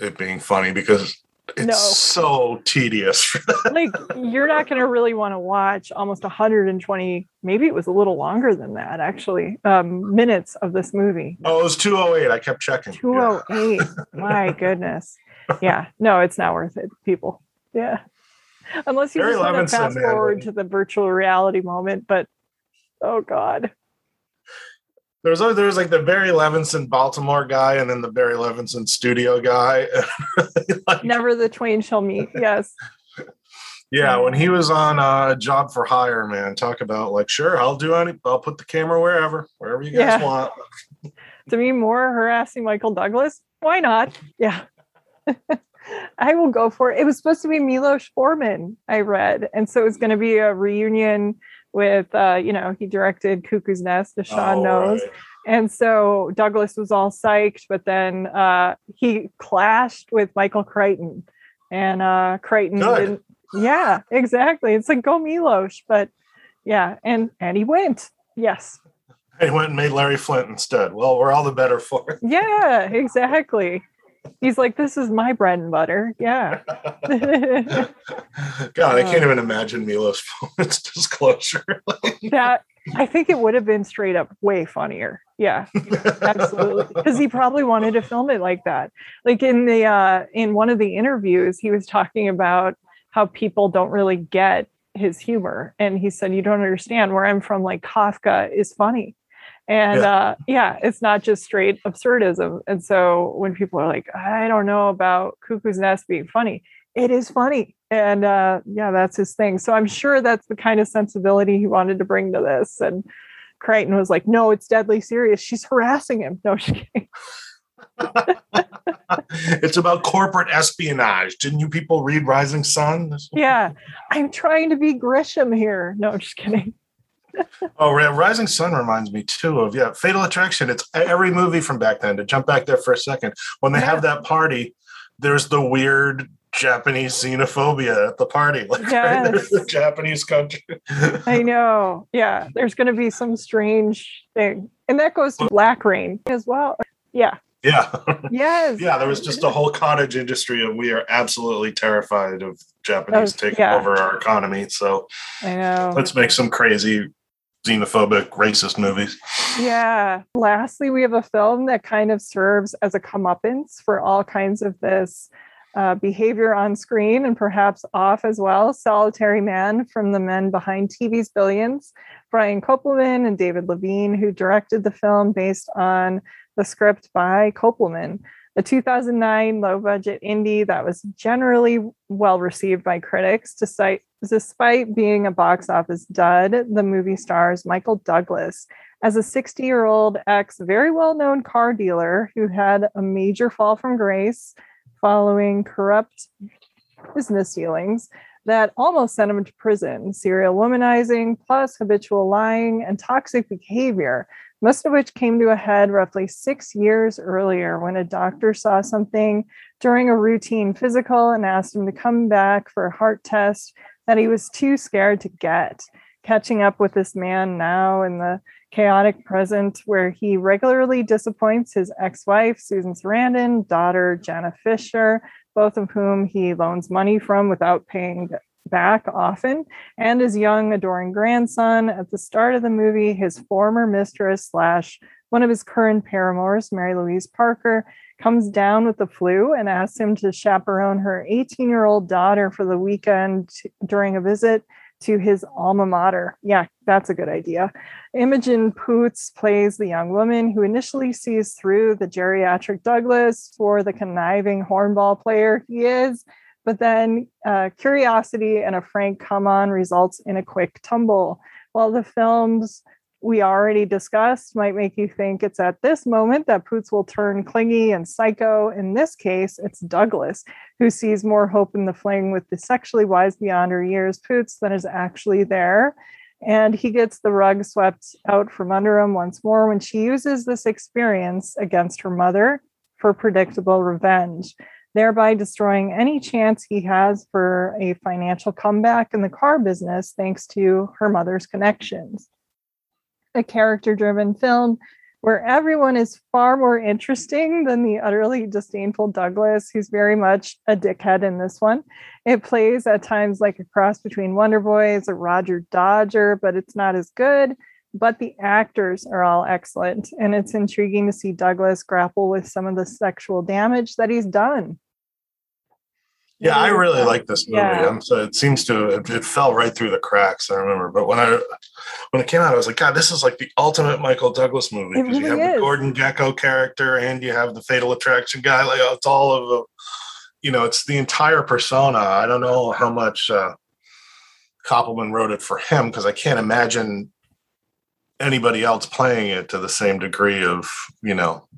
it being funny because it's no. so tedious. like you're not going to really want to watch almost 120, maybe it was a little longer than that actually, um, minutes of this movie. Oh, it was 208. I kept checking. 208. Yeah. My goodness yeah, no, it's not worth it, people. Yeah. Unless you Barry just want to fast forward to the virtual reality moment, but oh god. There was there was like the Barry Levinson Baltimore guy and then the Barry Levinson studio guy. like, Never the twain shall meet. Yes. yeah, when he was on a uh, job for hire, man, talk about like, sure, I'll do any, I'll put the camera wherever, wherever you guys yeah. want. Demi Moore harassing Michael Douglas, why not? Yeah. I will go for it. It was supposed to be Milos Forman, I read. And so it was going to be a reunion with, uh, you know, he directed Cuckoo's Nest, as Sean oh, knows. Right. And so Douglas was all psyched, but then uh, he clashed with Michael Crichton. And uh, Crichton Good. didn't. Yeah, exactly. It's like, go Milos. But yeah, and and he went. Yes. He went and made Larry Flynt instead. Well, we're all the better for it. Yeah, exactly. He's like, this is my bread and butter. Yeah. God, I can't even imagine Milos Forman's disclosure. that I think it would have been straight up way funnier. Yeah, absolutely. Because he probably wanted to film it like that. Like in the uh in one of the interviews, he was talking about how people don't really get his humor. And he said, You don't understand where I'm from, like Kafka is funny and yeah. uh yeah it's not just straight absurdism. And so when people are like i don't know about cuckoo's nest being funny it is funny. And uh yeah that's his thing. So i'm sure that's the kind of sensibility he wanted to bring to this. And crichton was like no it's deadly serious. She's harassing him. No she it's about corporate espionage. Didn't you people read Rising Sun? yeah, I'm trying to be Grisham here. No, I'm just kidding oh, Rising Sun reminds me too of yeah, Fatal Attraction. It's every movie from back then. To jump back there for a second, when they yeah. have that party, there's the weird Japanese xenophobia at the party. Like yes. right, there's the Japanese country. I know. Yeah, there's going to be some strange thing, and that goes to Black Rain as well. Yeah. Yeah. Yes. yeah, there was just a whole cottage industry, and we are absolutely terrified of Japanese taking yeah. over our economy. So I know. Let's make some crazy xenophobic, racist movies. Yeah. Lastly, we have a film that kind of serves as a comeuppance for all kinds of this uh, behavior on screen and perhaps off as well. Solitary Man from the men behind TV's Billions, Brian Koppelman and David Levien, who directed the film based on the script by Koppelman. A 2009 low budget indie that was generally well received by critics, despite, despite being a box office dud. The movie stars Michael Douglas as a 60 year old ex, very well known car dealer who had a major fall from grace following corrupt business dealings that almost sent him to prison serial womanizing, plus habitual lying and toxic behavior most of which came to a head roughly six years earlier when a doctor saw something during a routine physical and asked him to come back for a heart test that he was too scared to get. Catching up with this man now in the chaotic present, where he regularly disappoints his ex wife, Susan Sarandon, daughter, Jenna Fischer, both of whom he loans money from without paying back often, and his young, adoring grandson. At the start of the movie, his former mistress slash one of his current paramours, Mary Louise Parker, comes down with the flu and asks him to chaperone her 18 year old daughter for the weekend during a visit to his alma mater. Yeah, that's a good idea. Imogen Poots plays the young woman who initially sees through the geriatric Douglas for the conniving hornball player he is but then uh, curiosity and a frank come on results in a quick tumble. While the films we already discussed might make you think it's at this moment that Poots will turn clingy and psycho. In this case, it's Douglas, who sees more hope in the fling with the sexually wise beyond her years Poots than is actually there. And he gets the rug swept out from under him once more when she uses this experience against her mother for predictable revenge thereby destroying any chance he has for a financial comeback in the car business thanks to her mother's connections. A character driven film where everyone is far more interesting than the utterly disdainful Douglas, who's very much a dickhead in this one. It plays at times like a cross between Wonder Boys or Roger Dodger, but it's not as good but the actors are all excellent and it's intriguing to see douglas grapple with some of the sexual damage that he's done yeah i really like this movie. Yeah. so it seems to it, it, fell right through the cracks i remember. But when i when it came out i was like god this is like the ultimate michael douglas movie. Because really you have is. the gordon Gekko character and you have the fatal attraction guy like it's all of the you know it's the entire persona. I don't know how much uh Koppelman wrote it for him because I can't imagine anybody else playing it to the same degree of you know.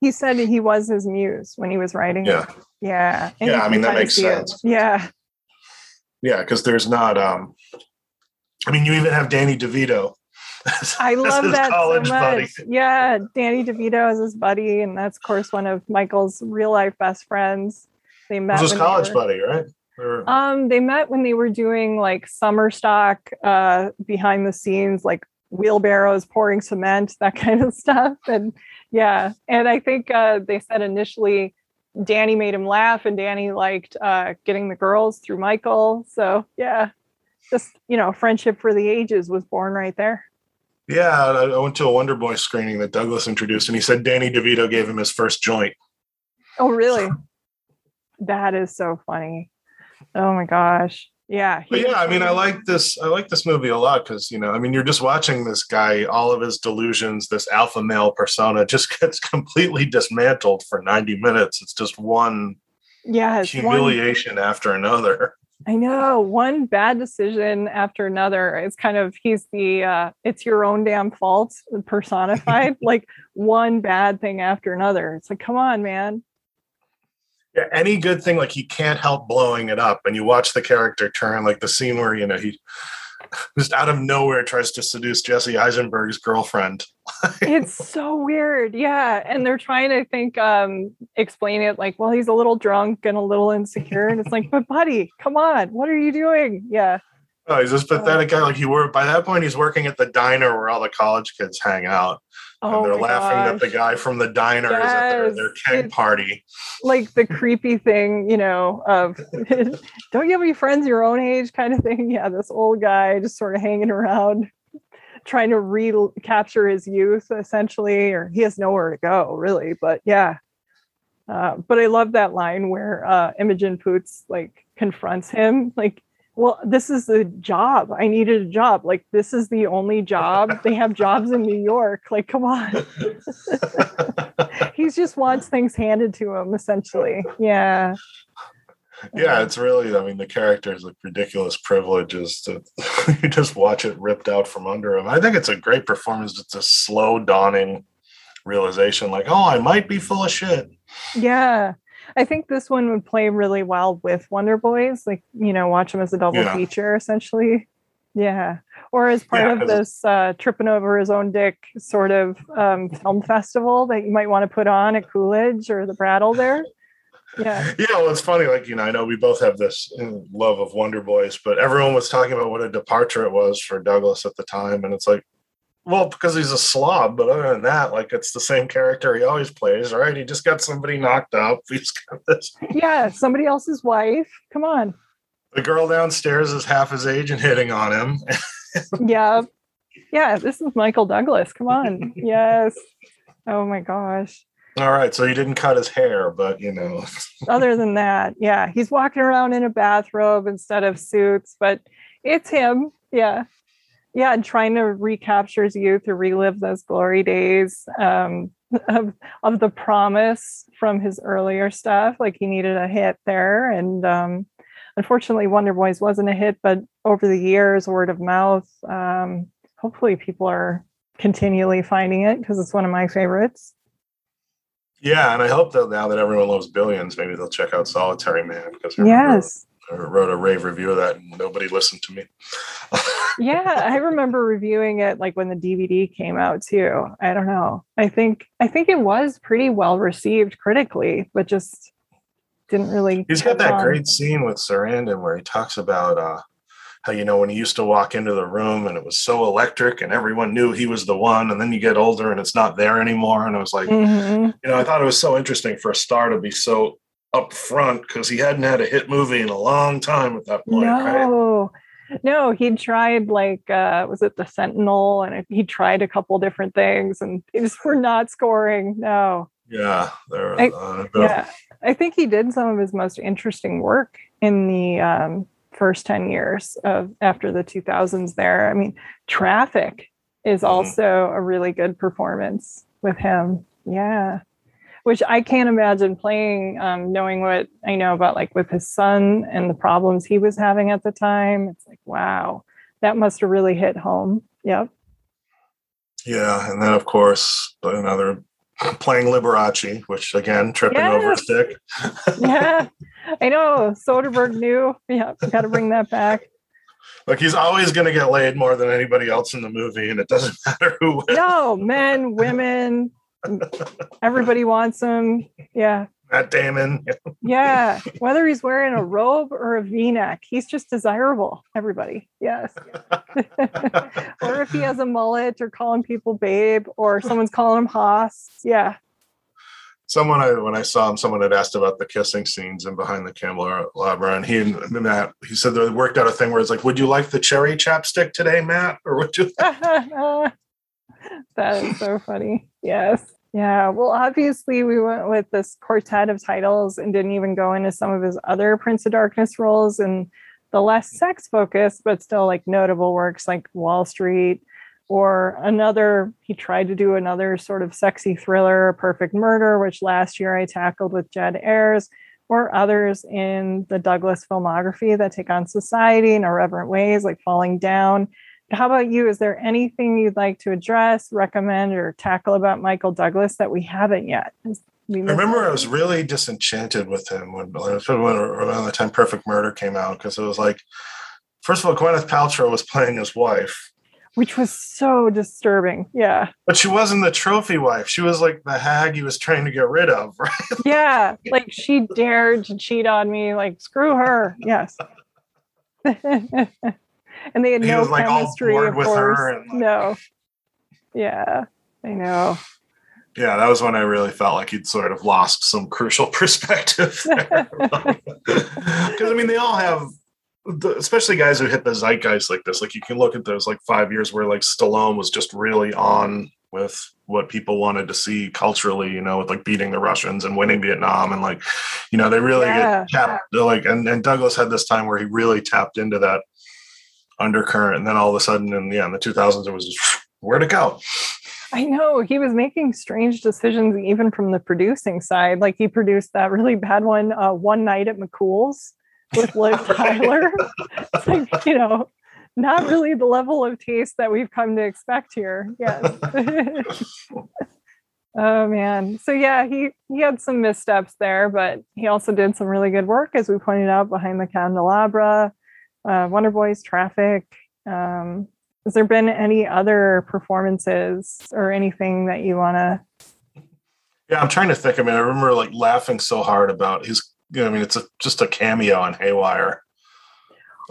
He said he was his muse when he was writing yeah. it. Yeah and yeah i mean that makes sense it. yeah yeah because there's not um i mean you even have danny devito I love that so much. Buddy. Yeah, Danny DeVito is his buddy, and that's of course one of Michael's real life best friends. They met. Was his college were, buddy, right? Or... Um, they met when they were doing like summer stock uh behind the scenes, like wheelbarrows pouring cement, that kind of stuff. And yeah, and I think uh, they said initially Danny made him laugh, and Danny liked uh, getting the girls through Michael. So yeah, just you know, friendship for the ages was born right there. Yeah, I went to a Wonder Boy screening that Douglas introduced, and he said Danny DeVito gave him his first joint. Oh, really? that is so funny. Oh my gosh. Yeah. But yeah, I mean, I like this. I like this movie a lot because you know, I mean, you're just watching this guy, all of his delusions, this alpha male persona, just gets completely dismantled for 90 minutes. It's just one yeah humiliation one, after another. I know one bad decision after another. It's kind of he's the uh, it's your own damn fault personified, like one bad thing after another. It's like, come on, man yeah, any good thing like he can't help blowing it up and you watch the character turn like the scene where you know he just out of nowhere tries to seduce Jesse Eisenberg's girlfriend. it's so weird. Yeah. And they're trying to think, um, explain it like, well, he's a little drunk and a little insecure. And it's like, but buddy, come on, what are you doing? Yeah. Oh, he's this pathetic guy. Like he were by that point, he's working at the diner where all the college kids hang out. Oh and they're laughing gosh. that the guy from the diner yes. is at their, their keg it's party. Like the creepy thing, you know, of don't you have any friends your own age kind of thing? Yeah, this old guy just sort of hanging around, trying to recapture his youth essentially, or he has nowhere to go, really. But yeah. Uh, but I love that line where uh, Imogen Poots like confronts him, like well, this is the job. I needed a job. Like, this is the only job. They have jobs in New York. Like, come on. he just wants things handed to him, essentially. Yeah. Yeah, it's really, I mean, the character is like ridiculous privileges to you just watch it ripped out from under him. I think it's a great performance. It's a slow dawning realization, like, oh, I might be full of shit. Yeah. I think this one would play really well with Wonder Boys, like you know, watch them as a double yeah. feature essentially. Yeah, or as part yeah, of this uh, tripping over his own dick sort of um, film festival that you might want to put on at Coolidge or the Brattle there. Yeah. Yeah, well, it's funny. Like you know, I know we both have this uh, love of Wonder Boys, but everyone was talking about what a departure it was for Douglas at the time, and it's like, well, because he's a slob, but other than that, like it's the same character he always plays, right? He just got somebody knocked up. He's got this. Yeah, somebody else's wife. Come on. The girl downstairs is half his age and hitting on him. yeah. Yeah, this is Michael Douglas. Come on. yes. Oh my gosh. All right, so he didn't cut his hair, but you know. Other than that, yeah, he's walking around in a bathrobe instead of suits, but it's him. Yeah yeah and trying to recapture his youth or relive those glory days um, of, of the promise from his earlier stuff. Like he needed a hit there and um, unfortunately wonder boys wasn't a hit but over the years word of mouth um, hopefully people are continually finding it because it's one of my favorites. Yeah and i hope that now that everyone loves billions maybe they'll check out solitary man because yes. I wrote a rave review of that and nobody listened to me. yeah, I remember reviewing it like when the DVD came out too. I don't know. I think I think it was pretty well received critically, but just didn't really He's got that on. great scene with Sarandon where he talks about uh how you know when he used to walk into the room and it was so electric and everyone knew he was the one and then you get older and it's not there anymore and I was like mm-hmm. you know I thought it was so interesting for a star to be so up front because he hadn't had a hit movie in a long time at that point. No, right? No, he tried like uh, was it the Sentinel, and he tried a couple different things, and they just were not scoring. No. Yeah, there. Uh, yeah, I think he did some of his most interesting work in the um, first ten years of after the two thousands. There, I mean, Traffic is mm-hmm. also a really good performance with him. Yeah which I can't imagine playing, um, knowing what I know about like with his son and the problems he was having at the time. It's like, wow, that must have really hit home. Yep. Yeah. And then, of course, another playing Liberace, which again, tripping yes. over a stick. yeah. I know. Soderbergh knew. Yeah. Got to bring that back. Like he's always going to get laid more than anybody else in the movie, and it doesn't matter who. Wins. No, men, women, Everybody wants him. Yeah. Matt Damon. yeah. Whether he's wearing a robe or a v neck, he's just desirable. Everybody. Yes. or if he has a mullet or calling people babe or someone's calling him Hoss. Yeah. Someone, I, when I saw him, someone had asked about the kissing scenes and behind the candelabra, and he and Matt, he said they worked out a thing where it's like, "Would you like the cherry chapstick today, Matt, or would you?" that is so funny. Yes. Yeah. Well, obviously, we went with this quartet of titles and didn't even go into some of his other Prince of Darkness roles and the less sex focused, but still like notable works like Wall Street or another. He tried to do another sort of sexy thriller, Perfect Murder, which last year I tackled with Jed Ayers, or others in the Douglas filmography that take on society in irreverent ways, like Falling Down how about you? Is there anything you'd like to address, recommend, or tackle about Michael Douglas that we haven't yet? I remember I was really disenchanted with him when, when around the time Perfect Murder came out because it was like, first of all, Gwyneth Paltrow was playing his wife, which was so disturbing. Yeah, but she wasn't the trophy wife. She was like the hag he was trying to get rid of. Right? Yeah, like she dared to cheat on me. Like screw her. Yes. and they had he no was, like, chemistry. of course. Like, no. Yeah, I know. Yeah, that was when I really felt like he'd sort of lost some crucial perspective. Because I mean, they all have, especially guys who hit the zeitgeist like this. Like you can look at those like five years where like Stallone was just really on with what people wanted to see culturally, you know, with like beating the Russians and winning Vietnam and like, you know, they really yeah. tapped like and, and Douglas had this time where he really tapped into that undercurrent. And then all of a sudden in yeah, in the 2000s, it was just where'd it go? I know he was making strange decisions even from the producing side. Like he produced that really bad one, uh, One Night at McCool's with Liv Tyler. it's like, you know, not really the level of taste that we've come to expect here. Yes. oh man. So yeah, he he had some missteps there, but he also did some really good work, as we pointed out, behind the candelabra, uh, Wonder Boys, Traffic. Um, has there been any other performances or anything that you want to? Yeah, I'm trying to think. I mean, I remember like laughing so hard about his. You know, I mean, it's a, just a cameo on Haywire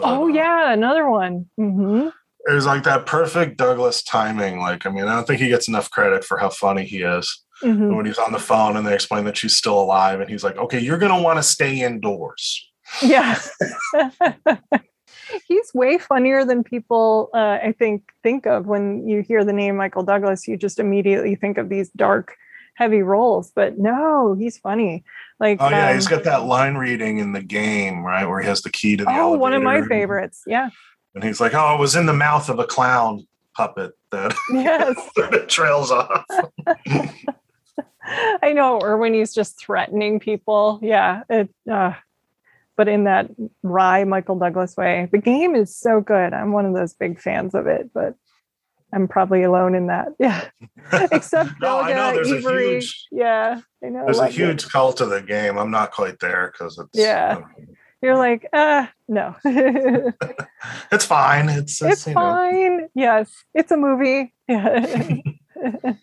oh yeah, another one. Mm-hmm. It was like that perfect Douglas timing. Like, I mean, I don't think he gets enough credit for how funny he is. Mm-hmm. When he's on the phone and they explain that she's still alive, and he's like, "Okay, you're gonna want to stay indoors." Yeah. he's way funnier than people uh, I think think of when you hear the name Michael Douglas. You just immediately think of these dark, heavy roles, but no, he's funny. Like, oh yeah, um, he's got that line reading in the game, right, where he has the key to the. Oh, one of my favorites. Yeah. And he's like, "Oh, it was in the mouth of a clown puppet that yes that trails off." I know, or when he's just threatening people. Yeah, it. Uh, but in that wry Michael Douglas way, the game is so good. I'm one of those big fans of it, but I'm probably alone in that. Yeah. Except no, I know there's Avery. a huge, yeah, I know. There's a huge it. cult of the game. I'm not quite there because it's yeah. Um, You're like, uh, no. it's fine. It's it's, it's fine. Know. Yes, it's a movie. it's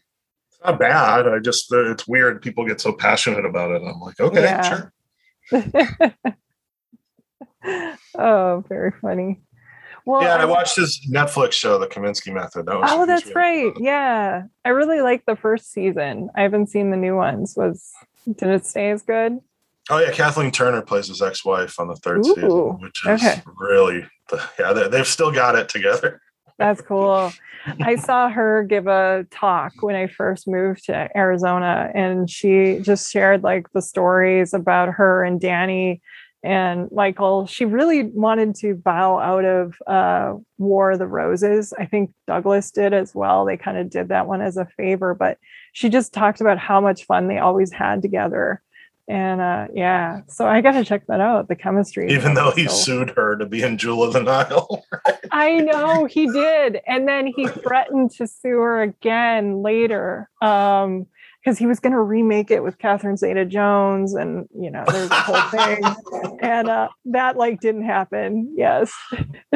not bad. I just it's weird. People get so passionate about it. I'm like, okay, yeah. sure. Oh, very funny. Well, yeah, I watched his Netflix show, The Kominsky Method. That was oh, that's right. Yeah, I really liked the first season. I haven't seen the new ones. Was did it stay as good? Oh yeah, Kathleen Turner plays his ex-wife on the third Ooh, season, which is okay. really yeah. They've still got it together. That's cool. I saw her give a talk when I first moved to Arizona, and she just shared like the stories about her and Danny and Michael, she really wanted to bow out of uh, War of the Roses. I think Douglas did as well. They kind of did that one as a favor, but she just talked about how much fun they always had together. And uh, yeah, so I got to check that out. The chemistry, even though he so. sued her to be in Jewel of the Nile. Right? I know he did, and then he threatened to sue her again later. Um, because he was going to remake it with Catherine Zeta-Jones, and you know, there's a whole thing, and uh, that like didn't happen. Yes.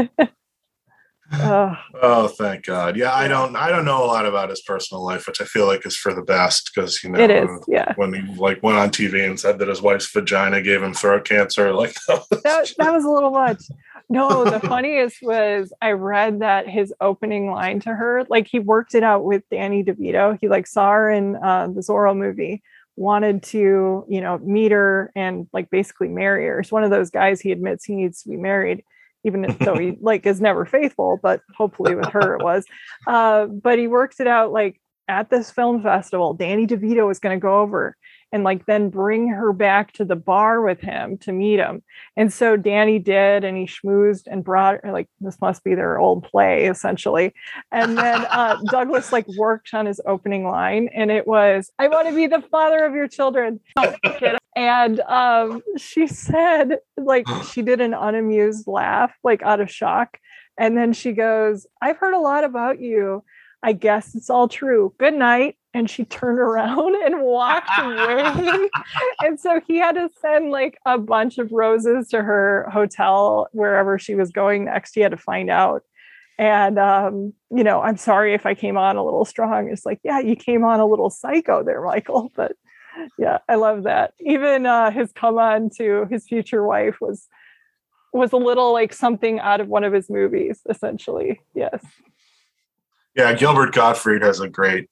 uh, oh, thank God! Yeah, I don't, I don't know a lot about his personal life, which I feel like is for the best because you know, it is. Yeah. When he like went on TV and said that his wife's vagina gave him throat cancer, like that was, that, that was a little much. No, the funniest was I read that his opening line to her, like he worked it out with Danny DeVito. He like saw her in uh, the Zorro movie, wanted to, you know, meet her and like basically marry her. It's one of those guys he admits he needs to be married, even though he like is never faithful, but hopefully with her it was. Uh, but he works it out like at this film festival, Danny DeVito was going to go over and like then bring her back to the bar with him to meet him. And so Danny did, and he schmoozed and brought her, like, this must be their old play essentially. And then uh, Douglas like worked on his opening line, and it was, I want to be the father of your children. and um, she said, like, she did an unamused laugh, like out of shock. And then she goes, I've heard a lot about you. I guess it's all true. Good night and she turned around and walked away. and so he had to send like a bunch of roses to her hotel wherever she was going next. He had to find out. And um, you know, I'm sorry if I came on a little strong. It's like, yeah, you came on a little psycho there, Michael. But yeah, I love that. Even uh, his come on to his future wife was was a little like something out of one of his movies, essentially. Yes. Yeah, Gilbert Gottfried has a great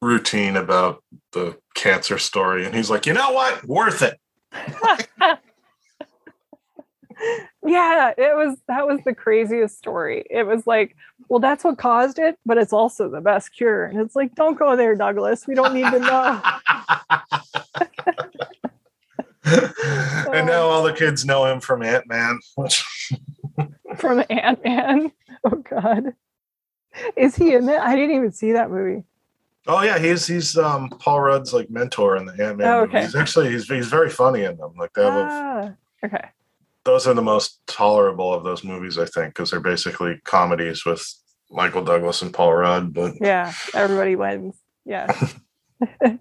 routine about the cancer story and he's like you know what worth it yeah it was that was the craziest story it was like well, that's what caused it, but it's also the best cure. And it's like, don't go there, Douglas. We don't need to know. and now all the kids know him from Ant Man. from Ant Man. Oh God. Is he in it? I didn't even see that movie. Oh yeah, he's he's um Paul Rudd's like mentor in the Ant Man. Oh, okay. He's actually he's he's very funny in them. Like they have ah, okay. Those are the most tolerable of those movies, I think, because they're basically comedies with Michael Douglas and Paul Rudd. But yeah, everybody wins. Yeah.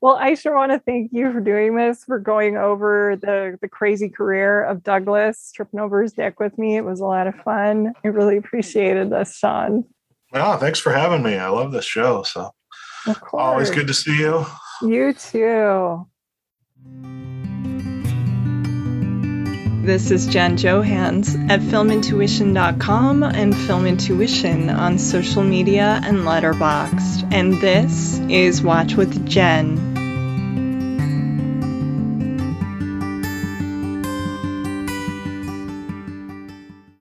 well, I sure want to thank you for doing this, for going over the the crazy career of Douglas, tripping over his deck with me. It was a lot of fun. I really appreciated this, Sean. Yeah, thanks for having me. I love this show. So always good to see you. You too. This is Jen Johans at filmintuition.com and Film Intuition on social media and Letterboxd. And this is Watch with Jen.